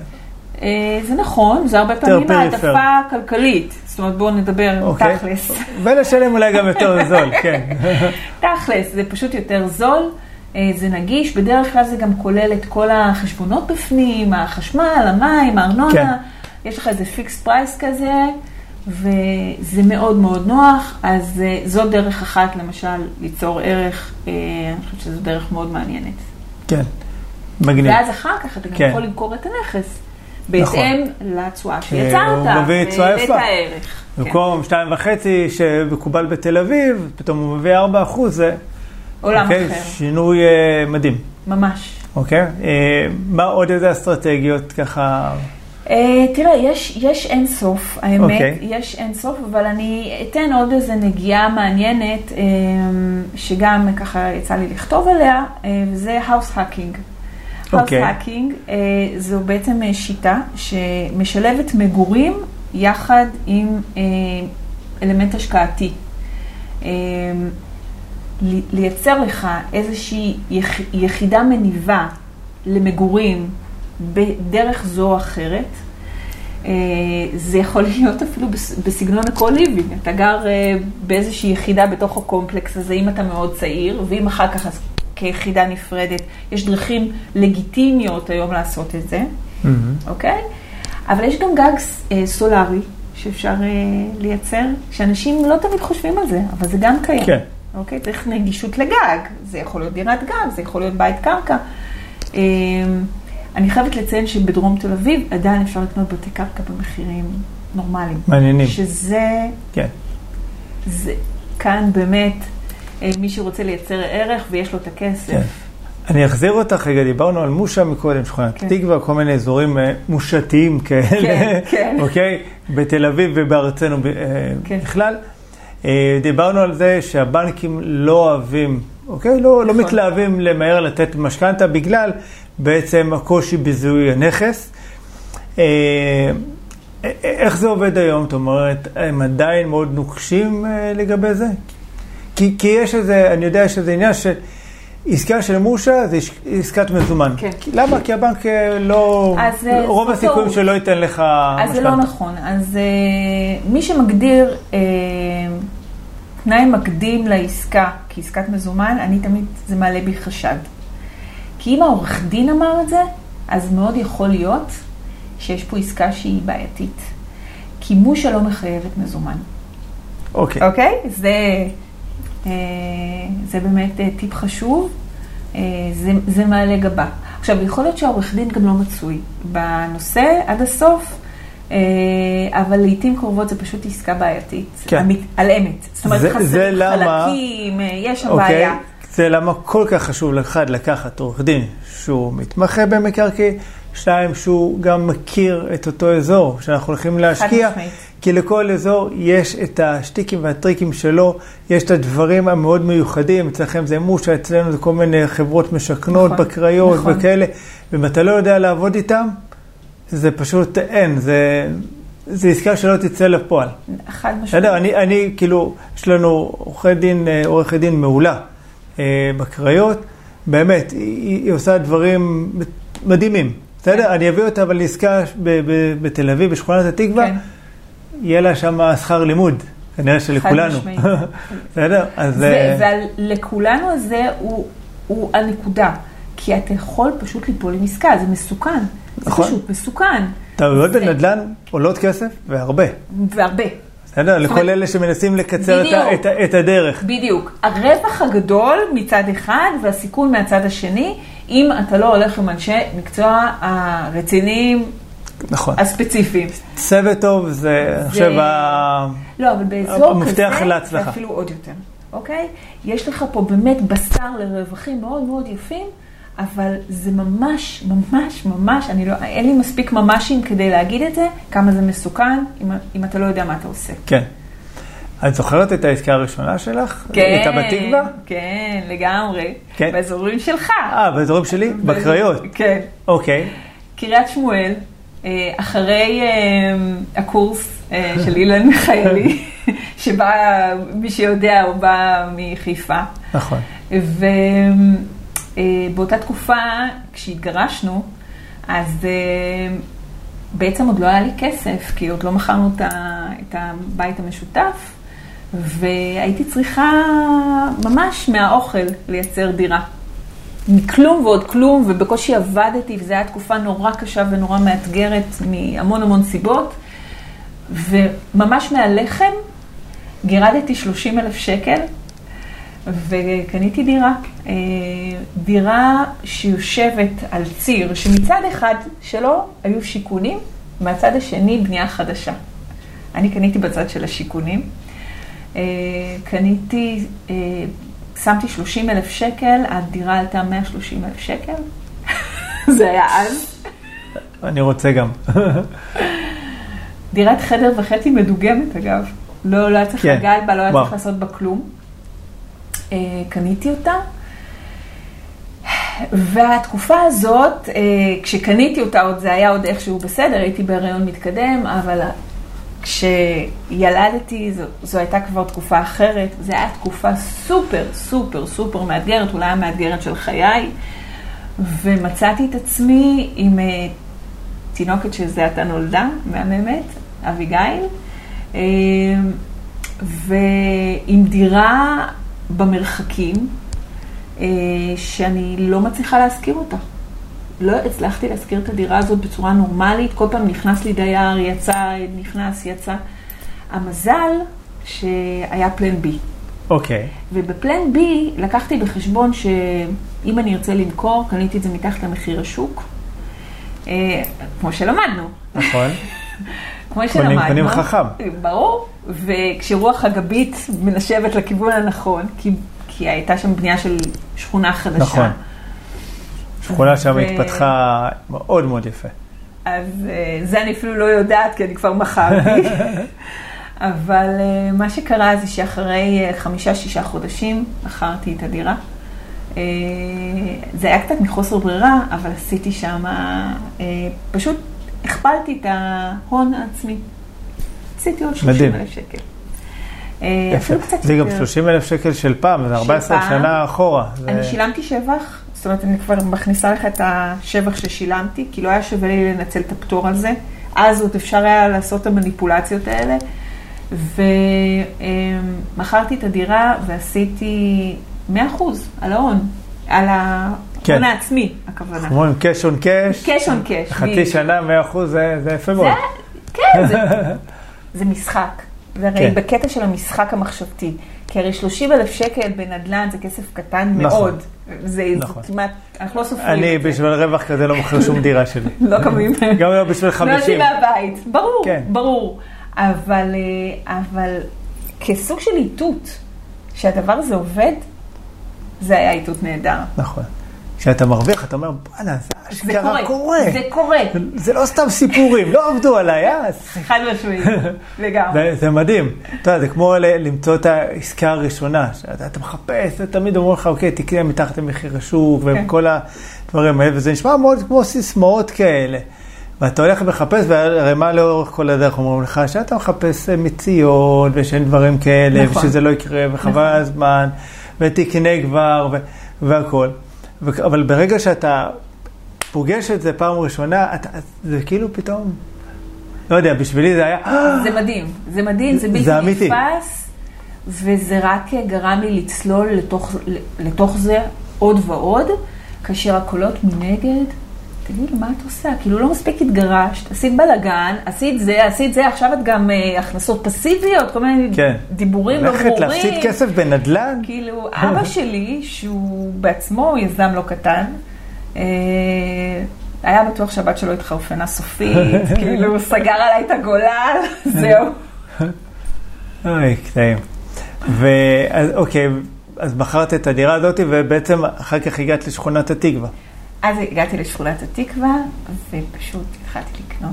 זה נכון, זה הרבה פעמים. העדפה כלכלית. זאת אומרת, בואו נדבר אוקיי. תכלס. ולשלם אולי גם יותר זול, כן. [laughs] תכלס, זה פשוט יותר זול, אה, זה נגיש, בדרך כלל זה גם כולל את כל החשבונות בפנים, החשמל, המים, הארנונה, כן. יש לך איזה fix price כזה, וזה מאוד מאוד נוח, אז אה, זו דרך אחת למשל ליצור ערך, אה, אני חושבת שזו דרך מאוד מעניינת. כן, מגניב. ואז אחר כך אתה גם כן. יכול למכור את הנכס. נכון. בהתאם לתשואה הוא שיצרת, ואת יפה. הערך. כן. במקום שתיים וחצי שמקובל בתל אביב, פתאום הוא מביא ארבע אחוז, זה עולם אוקיי, אחר, שינוי אה, מדהים. ממש. אוקיי? אה, מה עוד איזה אסטרטגיות ככה? אה, תראה, יש, יש אין סוף, האמת, okay. אוקיי. יש אין סוף, אבל אני אתן עוד איזה נגיעה מעניינת, אה, שגם ככה יצא לי לכתוב עליה, אה, וזה house hacking. house אוקיי. hacking זו בעצם אה, שיטה שמשלבת מגורים יחד עם אה, אלמנט השקעתי. אה, לי- לייצר לך איזושהי יח, יחידה מניבה למגורים בדרך זו או אחרת. אה, זה יכול להיות אפילו בס- בסגנון ה-co-living. אתה גר אה, באיזושהי יחידה בתוך הקומפלקס הזה, אם אתה מאוד צעיר, ואם אחר כך אז כיחידה נפרדת. יש דרכים לגיטימיות היום לעשות את זה, אוקיי? אבל יש גם גג אה, סולארי שאפשר אה, לייצר, שאנשים לא תמיד חושבים על זה, אבל זה גם קיים. כן. אוקיי? צריך נגישות לגג. זה יכול להיות דירת גג, זה יכול להיות בית קרקע. אה, אני חייבת לציין שבדרום תל אביב עדיין אפשר לקנות בתי קרקע במחירים נורמליים. מעניינים. שזה, כן. זה, כאן באמת, מי שרוצה לייצר ערך ויש לו את הכסף. כן. אני אחזיר אותך רגע, דיברנו על מושה מקודם, שכונת כן. תקווה, כל מיני אזורים אה, מושתיים כאלה, כן, כן. [laughs] אוקיי? בתל אביב ובארצנו אה, כן. בכלל. אה, דיברנו על זה שהבנקים לא אוהבים, אוקיי? לא, לא נכון. מתלהבים למהר לתת משכנתה בגלל בעצם הקושי בזיהוי הנכס. אה, אה, איך זה עובד היום? זאת אומרת, הם עדיין מאוד נוקשים אה, לגבי זה? כי, כי יש איזה, אני יודע, יש איזה עניין שעסקה של מושה זה עסקת מזומן. כן. למה? כי הבנק אה, לא, אז, אה, רוב זו הסיכויים טעות. שלא ייתן לך אז זה לא. נכון. אז אה, מי שמגדיר אה, תנאי מקדים לעסקה כעסקת מזומן, אני תמיד, זה מעלה בי חשד. כי אם העורך דין אמר את זה, אז מאוד יכול להיות שיש פה עסקה שהיא בעייתית. כי מושה לא מחייבת מזומן. אוקיי. אוקיי? זה, אה, זה באמת אה, טיפ חשוב, אה, זה, זה מעלה גבה. עכשיו, יכול להיות שהעורך דין גם לא מצוי בנושא עד הסוף, אה, אבל לעיתים קרובות זה פשוט עסקה בעייתית, כן. אמית, על אמת. זאת אומרת, חסרים חלקים, אה, יש שם אוקיי. בעיה. זה למה כל כך חשוב לאחד לקחת עורך דין שהוא מתמחה במקרקעין, שתיים שהוא גם מכיר את אותו אזור שאנחנו הולכים להשקיע, משמעית. כי לכל אזור יש את השטיקים והטריקים שלו, יש את הדברים המאוד מיוחדים, אצלכם זה מושה, אצלנו זה כל מיני חברות משכנות נכון, בקריות נכון. וכאלה, ואם אתה לא יודע לעבוד איתם, זה פשוט אין, זה, זה עסקה שלא תצא לפועל. חד משמעית. בסדר, אני, אני, כאילו, יש לנו עורכי דין, אה, עורכת דין מעולה אה, בקריות, באמת, היא, היא עושה דברים מדהימים. בסדר? כן. אני אביא אותה אבל לעסקה בתל אביב, בשכונת התקווה, כן. יהיה לה שם שכר לימוד, כנראה שלכולנו. [laughs] בסדר? אז... אה, ולכולנו הזה הוא, הוא הנקודה. כי אתה יכול פשוט ליפול עם עסקה, זה מסוכן. נכון. זה פשוט מסוכן. טעויות בנדל"ן עולות כסף, והרבה. והרבה. בסדר? לכל אלה שמנסים לקצר את, בדיוק. את, ה- את הדרך. בדיוק. הרווח הגדול מצד אחד והסיכון מהצד השני, אם אתה לא הולך עם אנשי מקצוע הרציניים נכון. הספציפיים. צוות טוב זה, אני חושב, ה- לא, אבל באזור המפתח כזה, להצלחה. זה אפילו עוד יותר, אוקיי? יש לך פה באמת בשר לרווחים מאוד מאוד יפים, אבל זה ממש, ממש, ממש, אני לא, אין לי מספיק ממשים כדי להגיד את זה, כמה זה מסוכן, אם, אם אתה לא יודע מה אתה עושה. כן. את זוכרת את העסקה הראשונה שלך? הייתה בתקווה? כן, לגמרי. כן. באזורים שלך. אה, באזורים שלי? בקריות. כן. אוקיי. קריית שמואל, אחרי אה, הקורס אה, של אילן [laughs] מיכאלי, שבא, מי שיודע, הוא בא מחיפה. נכון. ובאותה תקופה, כשהתגרשנו, אז אה, בעצם עוד לא היה לי כסף, כי עוד לא מכרנו את הבית המשותף, והייתי צריכה ממש מהאוכל לייצר דירה. מכלום ועוד כלום, ובקושי עבדתי, וזו הייתה תקופה נורא קשה ונורא מאתגרת מהמון המון סיבות. וממש מהלחם גירדתי 30 אלף שקל, וקניתי דירה. אה, דירה שיושבת על ציר, שמצד אחד שלו היו שיכונים, מהצד השני בנייה חדשה. אני קניתי בצד של השיכונים. אה, קניתי, אה, שמתי 30 אלף שקל, הדירה עלתה 130 אלף שקל. [laughs] זה היה אז. אני רוצה גם. [laughs] דירת חדר וחצי מדוגמת אגב. לא, לא היה צריך כן. לגעת בה, לא היה. צריך לעשות בה כלום. אה, קניתי אותה. והתקופה הזאת, אה, כשקניתי אותה, עוד זה היה עוד איכשהו בסדר, הייתי בהריון מתקדם, אבל כשילדתי, זו, זו הייתה כבר תקופה אחרת. זו הייתה תקופה סופר, סופר, סופר מאתגרת, אולי המאתגרת של חיי. ומצאתי את עצמי עם אה, תינוקת שזה עתה נולדה, מהממת, אביגיל, אה, ועם דירה במרחקים, אה, שאני לא מצליחה להשכיר אותה. לא הצלחתי להשכיר את הדירה הזאת בצורה נורמלית, כל פעם נכנס לי דייר, יצא, נכנס, יצא. המזל שהיה פלן בי. אוקיי. ובפלן B לקחתי בחשבון שאם אני ארצה למכור, קניתי את זה מתחת למחיר השוק. אה, כמו שלמדנו. נכון. [laughs] כמו קונים- שלמדנו. קונים חכם. ברור. וכשרוח הגבית מנשבת לכיוון הנכון, כי, כי הייתה שם בנייה של שכונה חדשה. נכון. שכונה שם התפתחה מאוד מאוד יפה. אז אה, זה אני אפילו לא יודעת, כי אני כבר מכרתי. [laughs] אבל אה, מה שקרה זה שאחרי אה, חמישה-שישה חודשים מכרתי את הדירה. זה היה קצת מחוסר ברירה, אבל עשיתי שם, פשוט הכפלתי את ההון העצמי. עשיתי עוד 30 מדהים. אלף שקל. יפה. זה גם יותר. 30 אלף שקל של פעם, זה 14 פעם. שנה אחורה. אני שילמתי שבח, זאת אומרת, אני כבר מכניסה לך את השבח ששילמתי, כי לא היה שווה לי לנצל את הפטור הזה. אז עוד אפשר היה לעשות את המניפולציות האלה. ומכרתי את הדירה ועשיתי 100% על ההון, על ההון כן. העצמי, הכוונה. עם קאש און קאש. קאש און קאש, חצי. שנה, 100 אחוז, זה זה יפה זה, מאוד. כן, זה, [laughs] זה משחק. זה הרי כן. בקטע של המשחק המחשבתי. כי הרי 30 אלף שקל בנדל"ן זה כסף קטן נכון. מאוד. זה, נכון. זה כמעט, אנחנו לא סופרים אני את זה. בשביל רווח כזה לא מוכר שום דירה שלי. [laughs] לא קמים. גם לא בשביל לא 50. יוצאים מהבית. ברור, כן. ברור. אבל, אה, אבל כסוג של איתות, שהדבר הזה עובד, זה היה איתות נהדר. נכון. כשאתה מרוויח, אתה אומר, בואנה, זה אשכרה קורה. זה קורה. זה לא סתם סיפורים, לא עבדו עליי, אה? חד משמעית, לגמרי. זה, מדהים. אתה יודע, זה כמו למצוא את העסקה הראשונה, שאתה אתה מחפש, ותמיד אומרים לך, אוקיי, תקנה מתחת למחיר השוק, כן. וכל הדברים האלה, וזה נשמע מאוד כמו סיסמאות כאלה. ואתה הולך ומחפש, והרי מה לאורך כל הדרך אומרים לך, שאתה מחפש אה, מציאות, ושאין דברים כאלה, נכון. ושזה לא יקרה, וחבל נכון. הזמן, ותקנה כבר, והכול. אבל ברגע שאתה פוגש את זה פעם ראשונה, אתה, זה כאילו פתאום, לא יודע, בשבילי זה היה, זה מדהים, זה מדהים, זה בלתי זה אמיתי. נתפס, וזה רק גרם לי לצלול לתוך, לתוך זה עוד ועוד, כאשר הקולות מנגד, תגידי, מה את עושה? כאילו לא מספיק התגרשת, עשית בלאגן, עשית זה, עשית זה, עכשיו את גם אה, הכנסות פסיביות, כל מיני כן. דיבורים לא הולכת ברורים. להפסיד כסף בנדל"ן? כאילו, אבא [laughs] שלי, שהוא בעצמו יזם לא קטן, אה, היה בטוח שהבת שלו התחרפנה סופית, [laughs] כאילו, הוא סגר עליי את הגולל, [laughs] זהו. אוי, קטעים. ואז אוקיי, אז מכרת את הדירה הזאת, ובעצם אחר כך הגעת לשכונת התקווה. אז הגעתי לשכונת התקווה, ופשוט [laughs] התחלתי לקנות.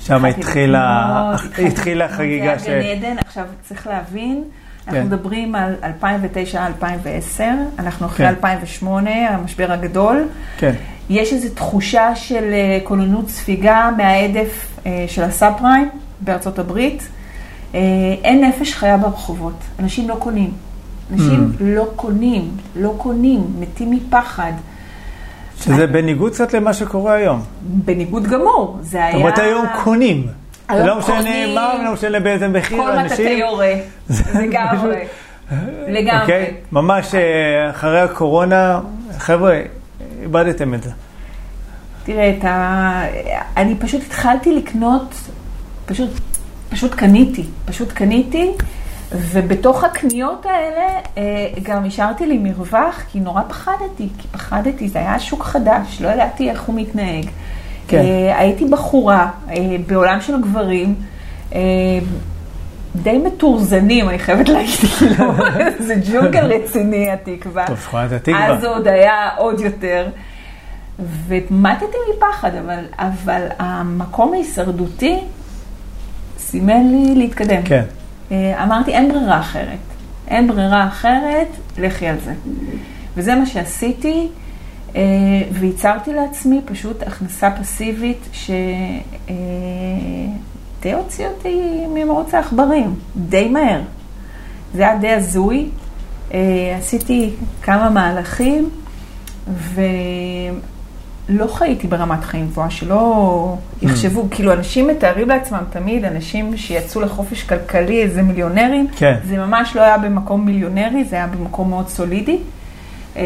שם התחילה התחילה החגיגה זה ש... היה גן עדן, עכשיו צריך להבין, אנחנו כן. מדברים על 2009-2010, אנחנו אחרי כן. 2008, המשבר הגדול. כן, יש איזו תחושה של אה, כוננות ספיגה מההדף אה, של הסאב פריים בארצות הברית. אה, אין נפש חיה ברחובות, אנשים לא קונים. אנשים Mm. לא קונים, לא קונים, מתים מפחד. שזה בניגוד קצת למה שקורה היום. בניגוד גמור, זה היה... זאת אומרת, היום קונים. היום לא משנה. מה, לא משנה באיזה מחיר, כל אנשים... יורה, [laughs] לגמרי, לגמרי. אוקיי? ממש אה, אחרי הקורונה, חבר'ה, איבדתם את זה. תראה, את ה... אני פשוט התחלתי לקנות, פשוט, פשוט קניתי, פשוט קניתי, ובתוך הקניות האלה אה, גם השארתי לי מרווח, כי נורא פחדתי, כי פחדתי, זה היה שוק חדש, לא ידעתי איך הוא מתנהג. כן. אה, הייתי בחורה אה, בעולם של גברים. די מתורזנים, אני חייבת להגיד, [laughs] כאילו, זה ג'ונגל [laughs] רציני, התקווה. שכונת התקווה. אז עוד היה עוד יותר. ומטתי מפחד, אבל, אבל המקום ההישרדותי סימן לי להתקדם. כן. אה, אמרתי, אין ברירה אחרת. אין ברירה אחרת, לכי על זה. וזה מה שעשיתי, אה, וייצרתי לעצמי פשוט הכנסה פסיבית שדי הוציא אותי ממרוץ העכברים, די מהר. זה היה די הזוי. אה, עשיתי כמה מהלכים, ולא חייתי ברמת חיים גבוהה, שלא יחשבו, כאילו אנשים מתארים לעצמם תמיד, אנשים שיצאו לחופש כלכלי, איזה מיליונרים, כן. זה ממש לא היה במקום מיליונרי, זה היה במקום מאוד סולידי. אה,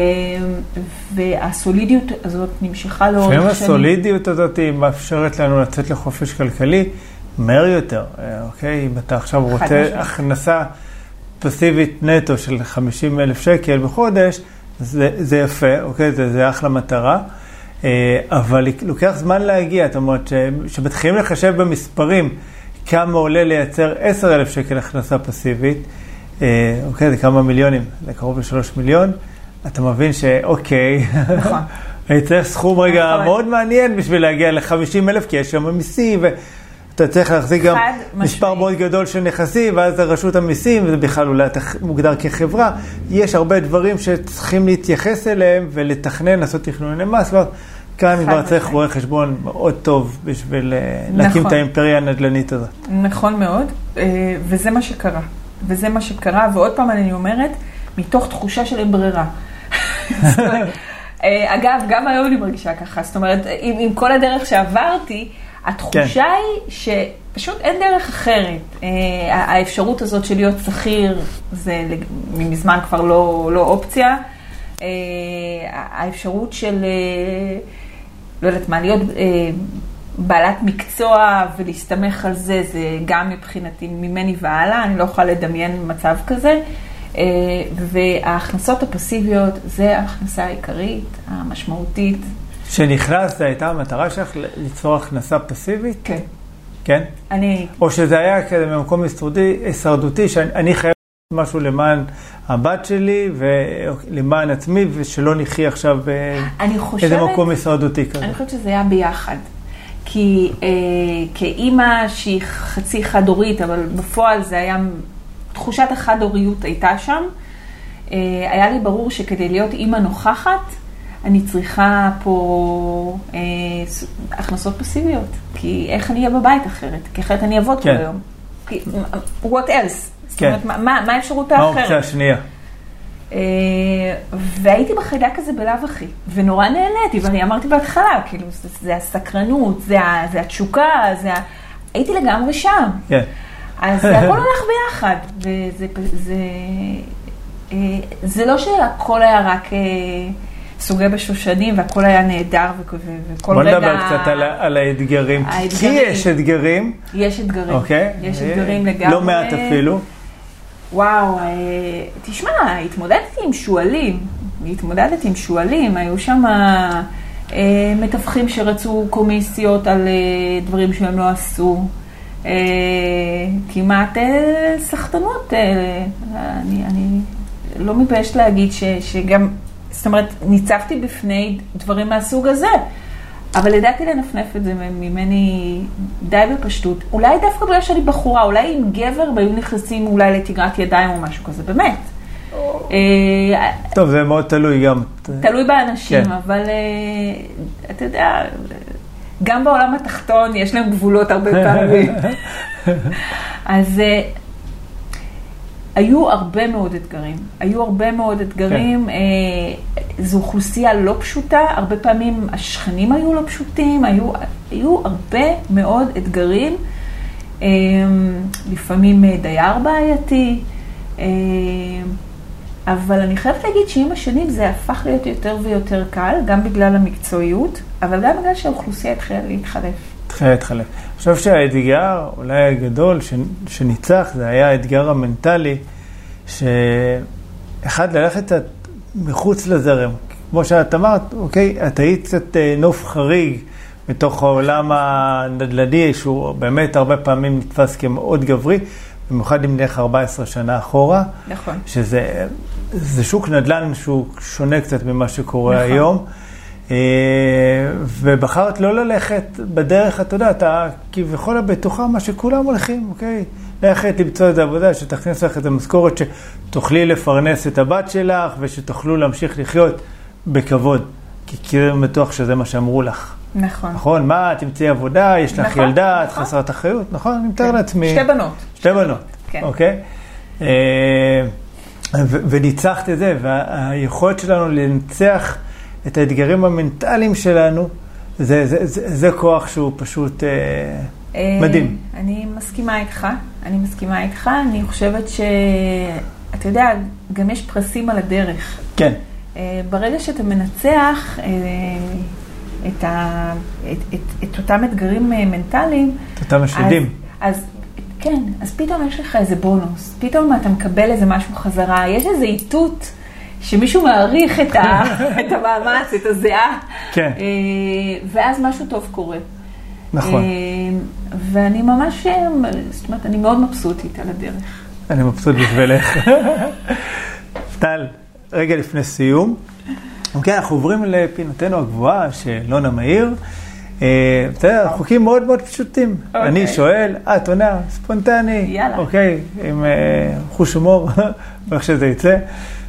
והסולידיות הזאת נמשכה לאורך שנים. לפעמים הסולידיות הזאת היא מאפשרת לנו לצאת לחופש כלכלי מהר יותר, אה, אוקיי? אם אתה עכשיו רוצה משמעית. הכנסה פסיבית נטו של 50 אלף שקל בחודש, זה, זה יפה, אוקיי? זה, זה אחלה מטרה. אה, אבל לוקח זמן להגיע, זאת אומרת, כשמתחילים לחשב במספרים כמה עולה לייצר 10 אלף שקל הכנסה פסיבית, אה, אוקיי, זה כמה מיליונים, זה קרוב לשלוש מיליון, אתה מבין שאוקיי, נכון. [laughs] אני צריך סכום רגע נכון. מאוד מעניין בשביל להגיע ל-50 אלף, כי יש שם מיסים, ואתה צריך להחזיק גם מספר. מאוד גדול של נכסים, ואז רשות המיסים, וזה בכלל אולי אתה מוגדר כחברה. יש הרבה דברים שצריכים להתייחס אליהם ולתכנן, לעשות תכנוני מס, וכאן כבר צריך. רואה חשבון מאוד טוב בשביל אה, להקים נכון. את האימפריה הנדל"נית הזאת. נכון מאוד, אה, וזה מה שקרה. וזה מה שקרה, ועוד פעם אני אומרת, מתוך תחושה של אין ברירה. [laughs] אה, אגב, גם היום אני מרגישה ככה, זאת אומרת, עם, עם כל הדרך שעברתי, התחושה כן. היא שפשוט אין דרך אחרת. אה, האפשרות הזאת של להיות שכיר, זה מזמן כבר לא, לא אופציה. אה, האפשרות של, אה, לא יודעת מה, להיות אה, בעלת מקצוע ולהסתמך על זה, זה גם מבחינתי ממני והלאה, אני לא יכולה לדמיין מצב כזה. אה, וההכנסות הפסיביות זה ההכנסה העיקרית, המשמעותית. כשנכנסת, הייתה המטרה שלך ליצור הכנסה פסיבית? כן. כן? אני, או שזה היה כזה ממקום הישרדותי, שאני אני חייב משהו למען הבת שלי ולמען עצמי, ושלא נחי עכשיו. באיזה מקום הישרדותי כזה. אני חושבת שזה היה ביחד. כי אה, כאימא שהיא חצי חד-הורית, אבל בפועל זה היה, תחושת החד-הוריות הייתה שם. אה, היה לי ברור שכדי להיות אימא נוכחת, אני צריכה פה אה, הכנסות פסיביות. כי איך אני אהיה בבית אחרת? כי אחרת אני אעבוד כל כן. היום. כי, what else? זאת כן. אומרת, מה, מה מה האפשרות מה האחרת? האופציה השנייה? אה, והייתי בחיידק הזה בלאו הכי, ונורא נהניתי, ואני אמרתי בהתחלה, כאילו, זה, זה הסקרנות, זה, זה התשוקה, זה ה... הייתי לגמרי שם. כן. אז זה הכל הלך ביחד, וזה זה, אה, זה לא שהכל היה רק אה, סוגי בשושנים, והכל היה נהדר, וכל בוא רגע... נדבר קצת על, על האתגרים. כי האתגרים. יש אתגרים, יש אתגרים, אוקיי? יש אתגרים לגמרי. לא מעט אפילו. וואו, אה, תשמע, התמודדתי עם שועלים, התמודדתי עם שועלים, היו שם אה, מתווכים שרצו קומיסיות על אה, דברים שהם לא עשו, כמעט סחטנות, אני, אני לא מתביישת להגיד ש, שגם, זאת אומרת, ניצבתי בפני דברים מהסוג הזה. אבל ידעתי לנפנף את זה ממני די בפשטות. אולי דווקא בגלל שאני בחורה, אולי עם גבר והיו נכנסים אולי לתגרת ידיים או משהו כזה, באמת. אה, טוב, זה מאוד תלוי גם. תלוי באנשים, כן. אבל אה, אתה יודע, גם בעולם התחתון יש להם גבולות הרבה [laughs] פעמים. [laughs] אז אה, היו הרבה מאוד אתגרים, היו הרבה מאוד אתגרים, אה, זו אוכלוסייה לא פשוטה, הרבה פעמים השכנים היו לא פשוטים, היו, היו הרבה מאוד אתגרים, אה, לפעמים אה, דייר בעייתי, אבל אני חייבת להגיד שעם השנים זה הפך להיות יותר ויותר קל, גם בגלל המקצועיות, אבל גם בגלל שהאוכלוסייה התחילה להתחלף. התחיל להתחלף. אני חושב שהאתגר, אולי הגדול, ש- שניצח, זה היה האתגר המנטלי, שאחד, ללכת מחוץ לזרם. כמו שאת אמרת, אוקיי, את היית קצת אה, נוף חריג בתוך העולם הנדל"ני, שהוא באמת הרבה פעמים נתפס כמאוד גברי, במיוחד אם נלך 14 שנה אחורה. נכון. שזה זה שוק נדל"ן שהוא שונה קצת ממה שקורה נכון. היום. אה, ובחרת לא ללכת בדרך, אתה יודע, אתה כביכול הבטוחה מה שכולם הולכים, אוקיי? ללכת למצוא איזה עבודה שתכניס לך את המשכורת, שתוכלי לפרנס את הבת שלך ושתוכלו להמשיך לחיות בכבוד. כי כאילו בטוח שזה מה שאמרו לך. נכון. נכון? מה, תמצאי עבודה, יש לך נכון, ילדה, את נכון. חסרת אחריות, נכון? אני מתאר כן. לעצמי. שתי בנות. שתי בנות, כן. אוקיי? אה, וניצחת את זה, והיכולת שלנו לנצח את האתגרים המנטליים שלנו, זה, זה, זה, זה כוח שהוא פשוט אה, אה, מדהים. אני מסכימה איתך, אני מסכימה איתך, אני חושבת ש... אתה יודע, גם יש פרסים על הדרך. כן, אה, ברגע שאתה מנצח אה, את, ה... את, את, את אותם אתגרים אה, מנטליים, את אותם השדים. אז, אז כן, אז פתאום יש לך איזה בונוס, פתאום אתה מקבל איזה משהו חזרה, יש איזה איתות שמישהו מעריך את, ה, [laughs] את המאמץ, את הזיעה, כן. אה, ואז משהו טוב קורה. נכון. אה, ואני ממש, אה, זאת אומרת, אני מאוד מבסוטית על הדרך. אני מבסוט בשבילך. [laughs] טל, רגע לפני סיום. אוקיי, אנחנו עוברים לפינתנו הגבוהה של לונה מאיר. בסדר, חוקים מאוד מאוד פשוטים. אוקיי. אני שואל, את עונה, ספונטני. יאללה. אוקיי, עם חוש הומור, [laughs] איך שזה יצא.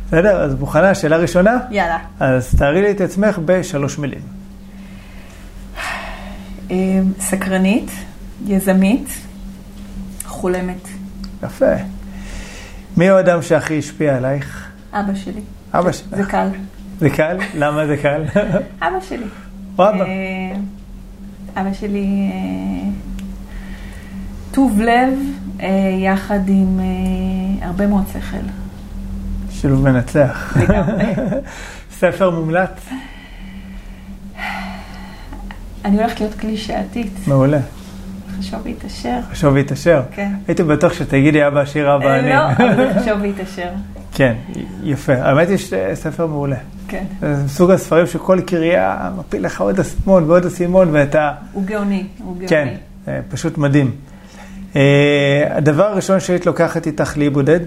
בסדר, אז מוכנה, שאלה ראשונה? יאללה. אז תארי לי את עצמך בשלוש מילים. אה, סקרנית, יזמית, חולמת. יפה. מי האדם שהכי השפיע עלייך? אבא שלי. אבא זה שלך. קל. זה קל? למה זה קל? [laughs] אבא שלי. או אבא. אה, אבא שלי אה, טוב לב אה, יחד עם אה, הרבה מאוד שכל. שילוב מנצח. [laughs] ספר מומלץ? אני הולכת להיות קלישאתית. מעולה. חשוב והתעשר. חשוב והתעשר. כן. הייתי בטוח שתגידי אבא עשיר, אבא אה, אני. לא, אבל [laughs] חשוב והתעשר. כן, יפה. האמת היא שספר מעולה. כן. זה מסוג הספרים שכל קריאה מפיל לך עוד אסימון ועוד אסימון, ואתה... הוא גאוני, הוא גאוני. כן, אה, פשוט מדהים. אה, הדבר הראשון שהיית לוקחת איתך להיבודד?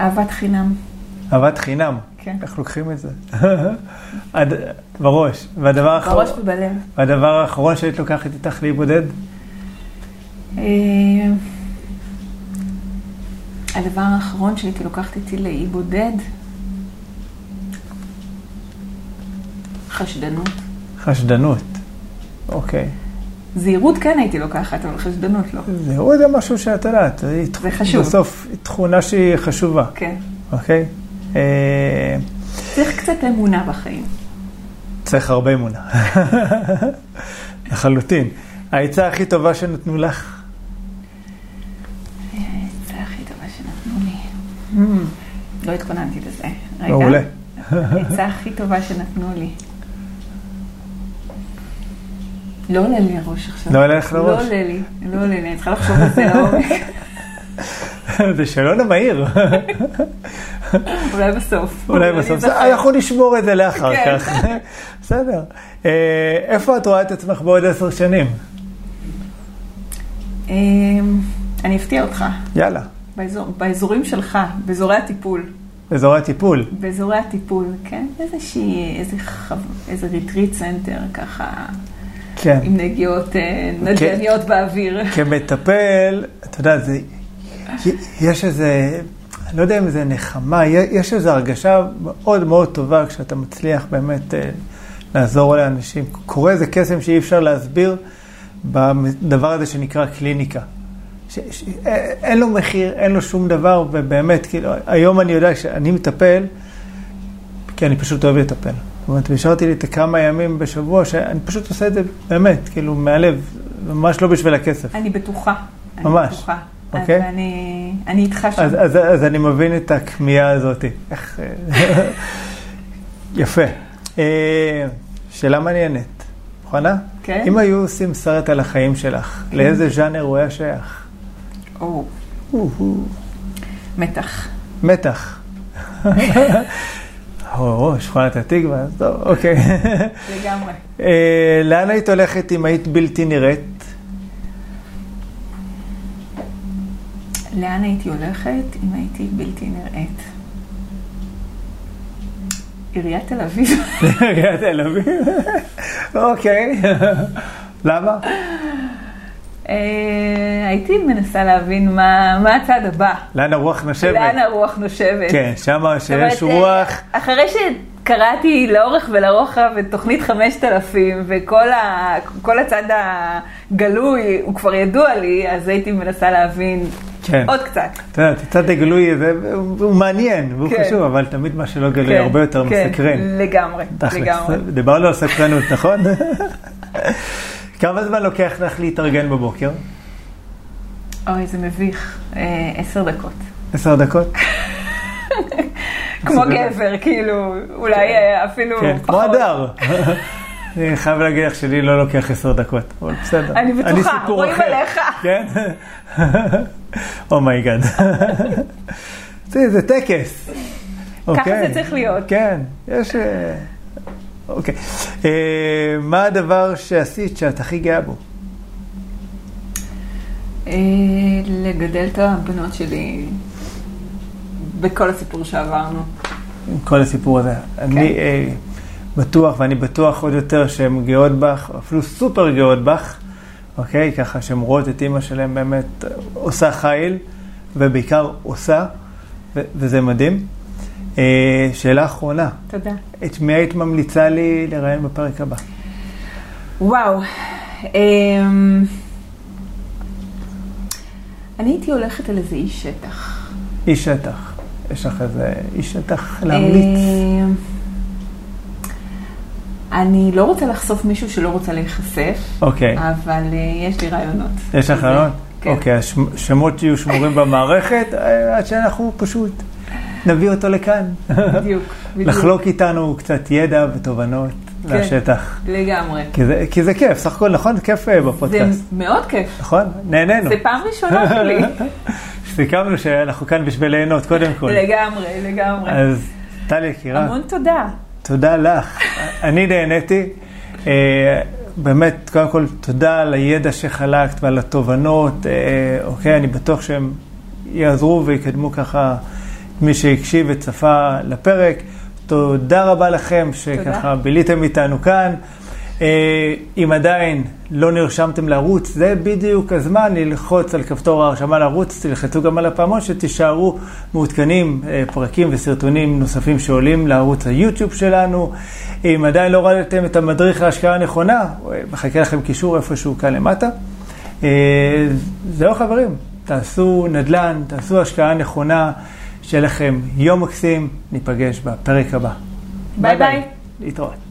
אהבת חינם. אהבת חינם. כן. איך לוקחים את זה? [laughs] הד- בראש. והדבר האחרון, בראש ובלב. והדבר האחרון שהיית לוקחת איתך להיבודד? אה, הדבר האחרון שהייתי לוקחת איתי לאי בודד, חשדנות. חשדנות. אוקיי. זהירות כן הייתי לוקחת, אבל חשדנות לא. זה עוד משהו שאת יודעת. זה חשוב. בסוף תכונה שהיא חשובה, כן. אוקיי? אה, צריך קצת אמונה בחיים. צריך הרבה אמונה. [laughs] לחלוטין. העצה הכי טובה שנתנו לך? זה הכי טובה שנתנו לי. Hmm, לא התכוננתי לזה. רגע. מעולה. העצה הכי טובה שנתנו לי. לא עולה לי הראש עכשיו. לא עולה לך לראש? לא עולה לי, לא עולה לי, אני צריכה לחשוב על זה לעומק. [laughs] זה שאלון המהיר. [laughs] אולי בסוף. אולי בסוף. אזכר. אנחנו נשמור את זה לאחר כן. כך. [laughs] בסדר. אה, איפה את רואה את עצמך בעוד עשר שנים? אמ, אני אפתיע אותך. יאללה. באזור, באזורים שלך, באזורי הטיפול. אזורי הטיפול. באזורי הטיפול, כן? איזושהי, איזה, חו... איזה retreat center, ככה, כן. עם נגיעות אה, נדל"ניות באוויר. [laughs] כמטפל, אתה יודע, זה, יש איזה, אני לא יודע אם זה נחמה, יש איזו הרגשה מאוד מאוד טובה כשאתה מצליח באמת אה, לעזור לאנשים. קורה איזה קסם שאי אפשר להסביר בדבר הזה שנקרא קליניקה. ש, ש, אה, אין לו מחיר, אין לו שום דבר, ובאמת, כאילו, היום אני יודע שאני מטפל, כי אני פשוט אוהב לטפל. אומרת, והשארתי לי את הכמה ימים בשבוע, שאני פשוט עושה את זה באמת, כאילו, מהלב, ממש לא בשביל הכסף. אני בטוחה. אני ממש. בטוחה. אוקיי. אז אני, אני איתך שם. אז, אז, אז אני מבין את הכמיהה הזאת. איך... [laughs] יפה. אה, שאלה מעניינת. מוכנה? כן. אם היו עושים סרט על החיים שלך, לאיזה ז'אנר הוא היה שייך? או. מתח. מתח. [laughs] או, שכונת התקווה, אז טוב, אוקיי. לגמרי. [laughs] אה, לאן היית הולכת אם היית בלתי נראית? לאן הייתי הולכת אם הייתי בלתי נראית? עיריית תל אביב. [laughs] עיריית תל אביב? אוקיי. למה? אה, הייתי מנסה להבין מה, מה הצעד הבא. לאן הרוח נושבת? לאן הרוח נושבת. כן, שמה שיש אומרת, רוח. אה, אחרי שקראתי לאורך ולרוחב את תוכנית 5000 וכל ה, הצד הגלוי הוא כבר ידוע לי, אז הייתי מנסה להבין כן. עוד קצת. אתה יודע, הצד הגלוי הזה, הוא מעניין, והוא כן. חשוב, אבל תמיד מה שלא גלוי כן, הרבה יותר כן, מסקרן. לגמרי, לגמרי. דיברנו על סקרנות, נכון? [laughs] כמה זמן לוקח לך להתארגן בבוקר? אוי, זה מביך. אה, עשר דקות. עשר דקות? כמו גבר, כאילו, אולי אה, אפילו כן, כמו. הדר. [laughs] אני חייב להגיד לך שלי לא לוקח עשר דקות, אבל בסדר. אני בטוחה, רואים. עליך. כן? [laughs] oh my god. [laughs] זה זה טקס. אוקיי. זה צריך להיות. כן, יש... אוקיי. אה, מה הדבר שעשית שאת הכי גאה בו? אה, לגדל את הבנות שלי בכל הסיפור שעברנו. כל הסיפור הזה. אני אה, בטוח, ואני בטוח עוד יותר שהן גאות בך, אפילו סופר גאות בך, אוקיי? ככה שהן רואות את אימא שלהן באמת עושה חיל, ובעיקר עושה, ו- וזה מדהים. אה, שאלה אחרונה, תודה. את מי היית ממליצה לי לראיין בפרק הבא? וואו. אמ, אני הייתי הולכת על איזה איש שטח. איש שטח. יש לך איזה איש שטח להמליץ? אמ, אני לא רוצה לחשוף מישהו שלא רוצה להיחשף, אוקיי. אבל אה, יש לי רעיונות. יש לך רעיון? כן. אוקיי, השמות יהיו שמורים במערכת, אה, עד שאנחנו פשוט נביא אותו לכאן. בדיוק, בדיוק. לחלוק איתנו קצת ידע ותובנות כן. לשטח. לגמרי. כי זה, כי זה כיף, סך הכל נכון? כיף אה, זה בפודקאסט. מאוד כיף. נכון? נהנינו. זה פעם ראשונה שלי. [laughs] סיכמנו שאנחנו כאן בשביל ליהנות, קודם כל. לגמרי, לגמרי. אז טלי יקירה, המון תודה. תודה לך. אני נהניתי. אה, באמת, קודם כל, תודה על הידע שחלקת ועל התובנות. אה, אוקיי, אני בטוח שהם יעזרו ויקדמו ככה מי שהקשיב וצפה לפרק. תודה רבה לכם שככה תודה. ביליתם איתנו כאן. אה, אם עדיין לא נרשמתם לערוץ, זה בדיוק הזמן ללחוץ על כפתור ההרשמה לערוץ, תלחצו גם על הפעמון שתישארו מעודכנים אה, פרקים וסרטונים נוספים שעולים לערוץ היוטיוב שלנו. אם עדיין לא הורדתם את המדריך להשקעה הנכונה, אה, מחכה לכם קישור איפשהו כאן למטה. זהו חברים, תעשו נדל"ן, תעשו השקעה נכונה, שיהיה לכם יום מקסים, ניפגש בפרק הבא. ביי ביי. להתראות.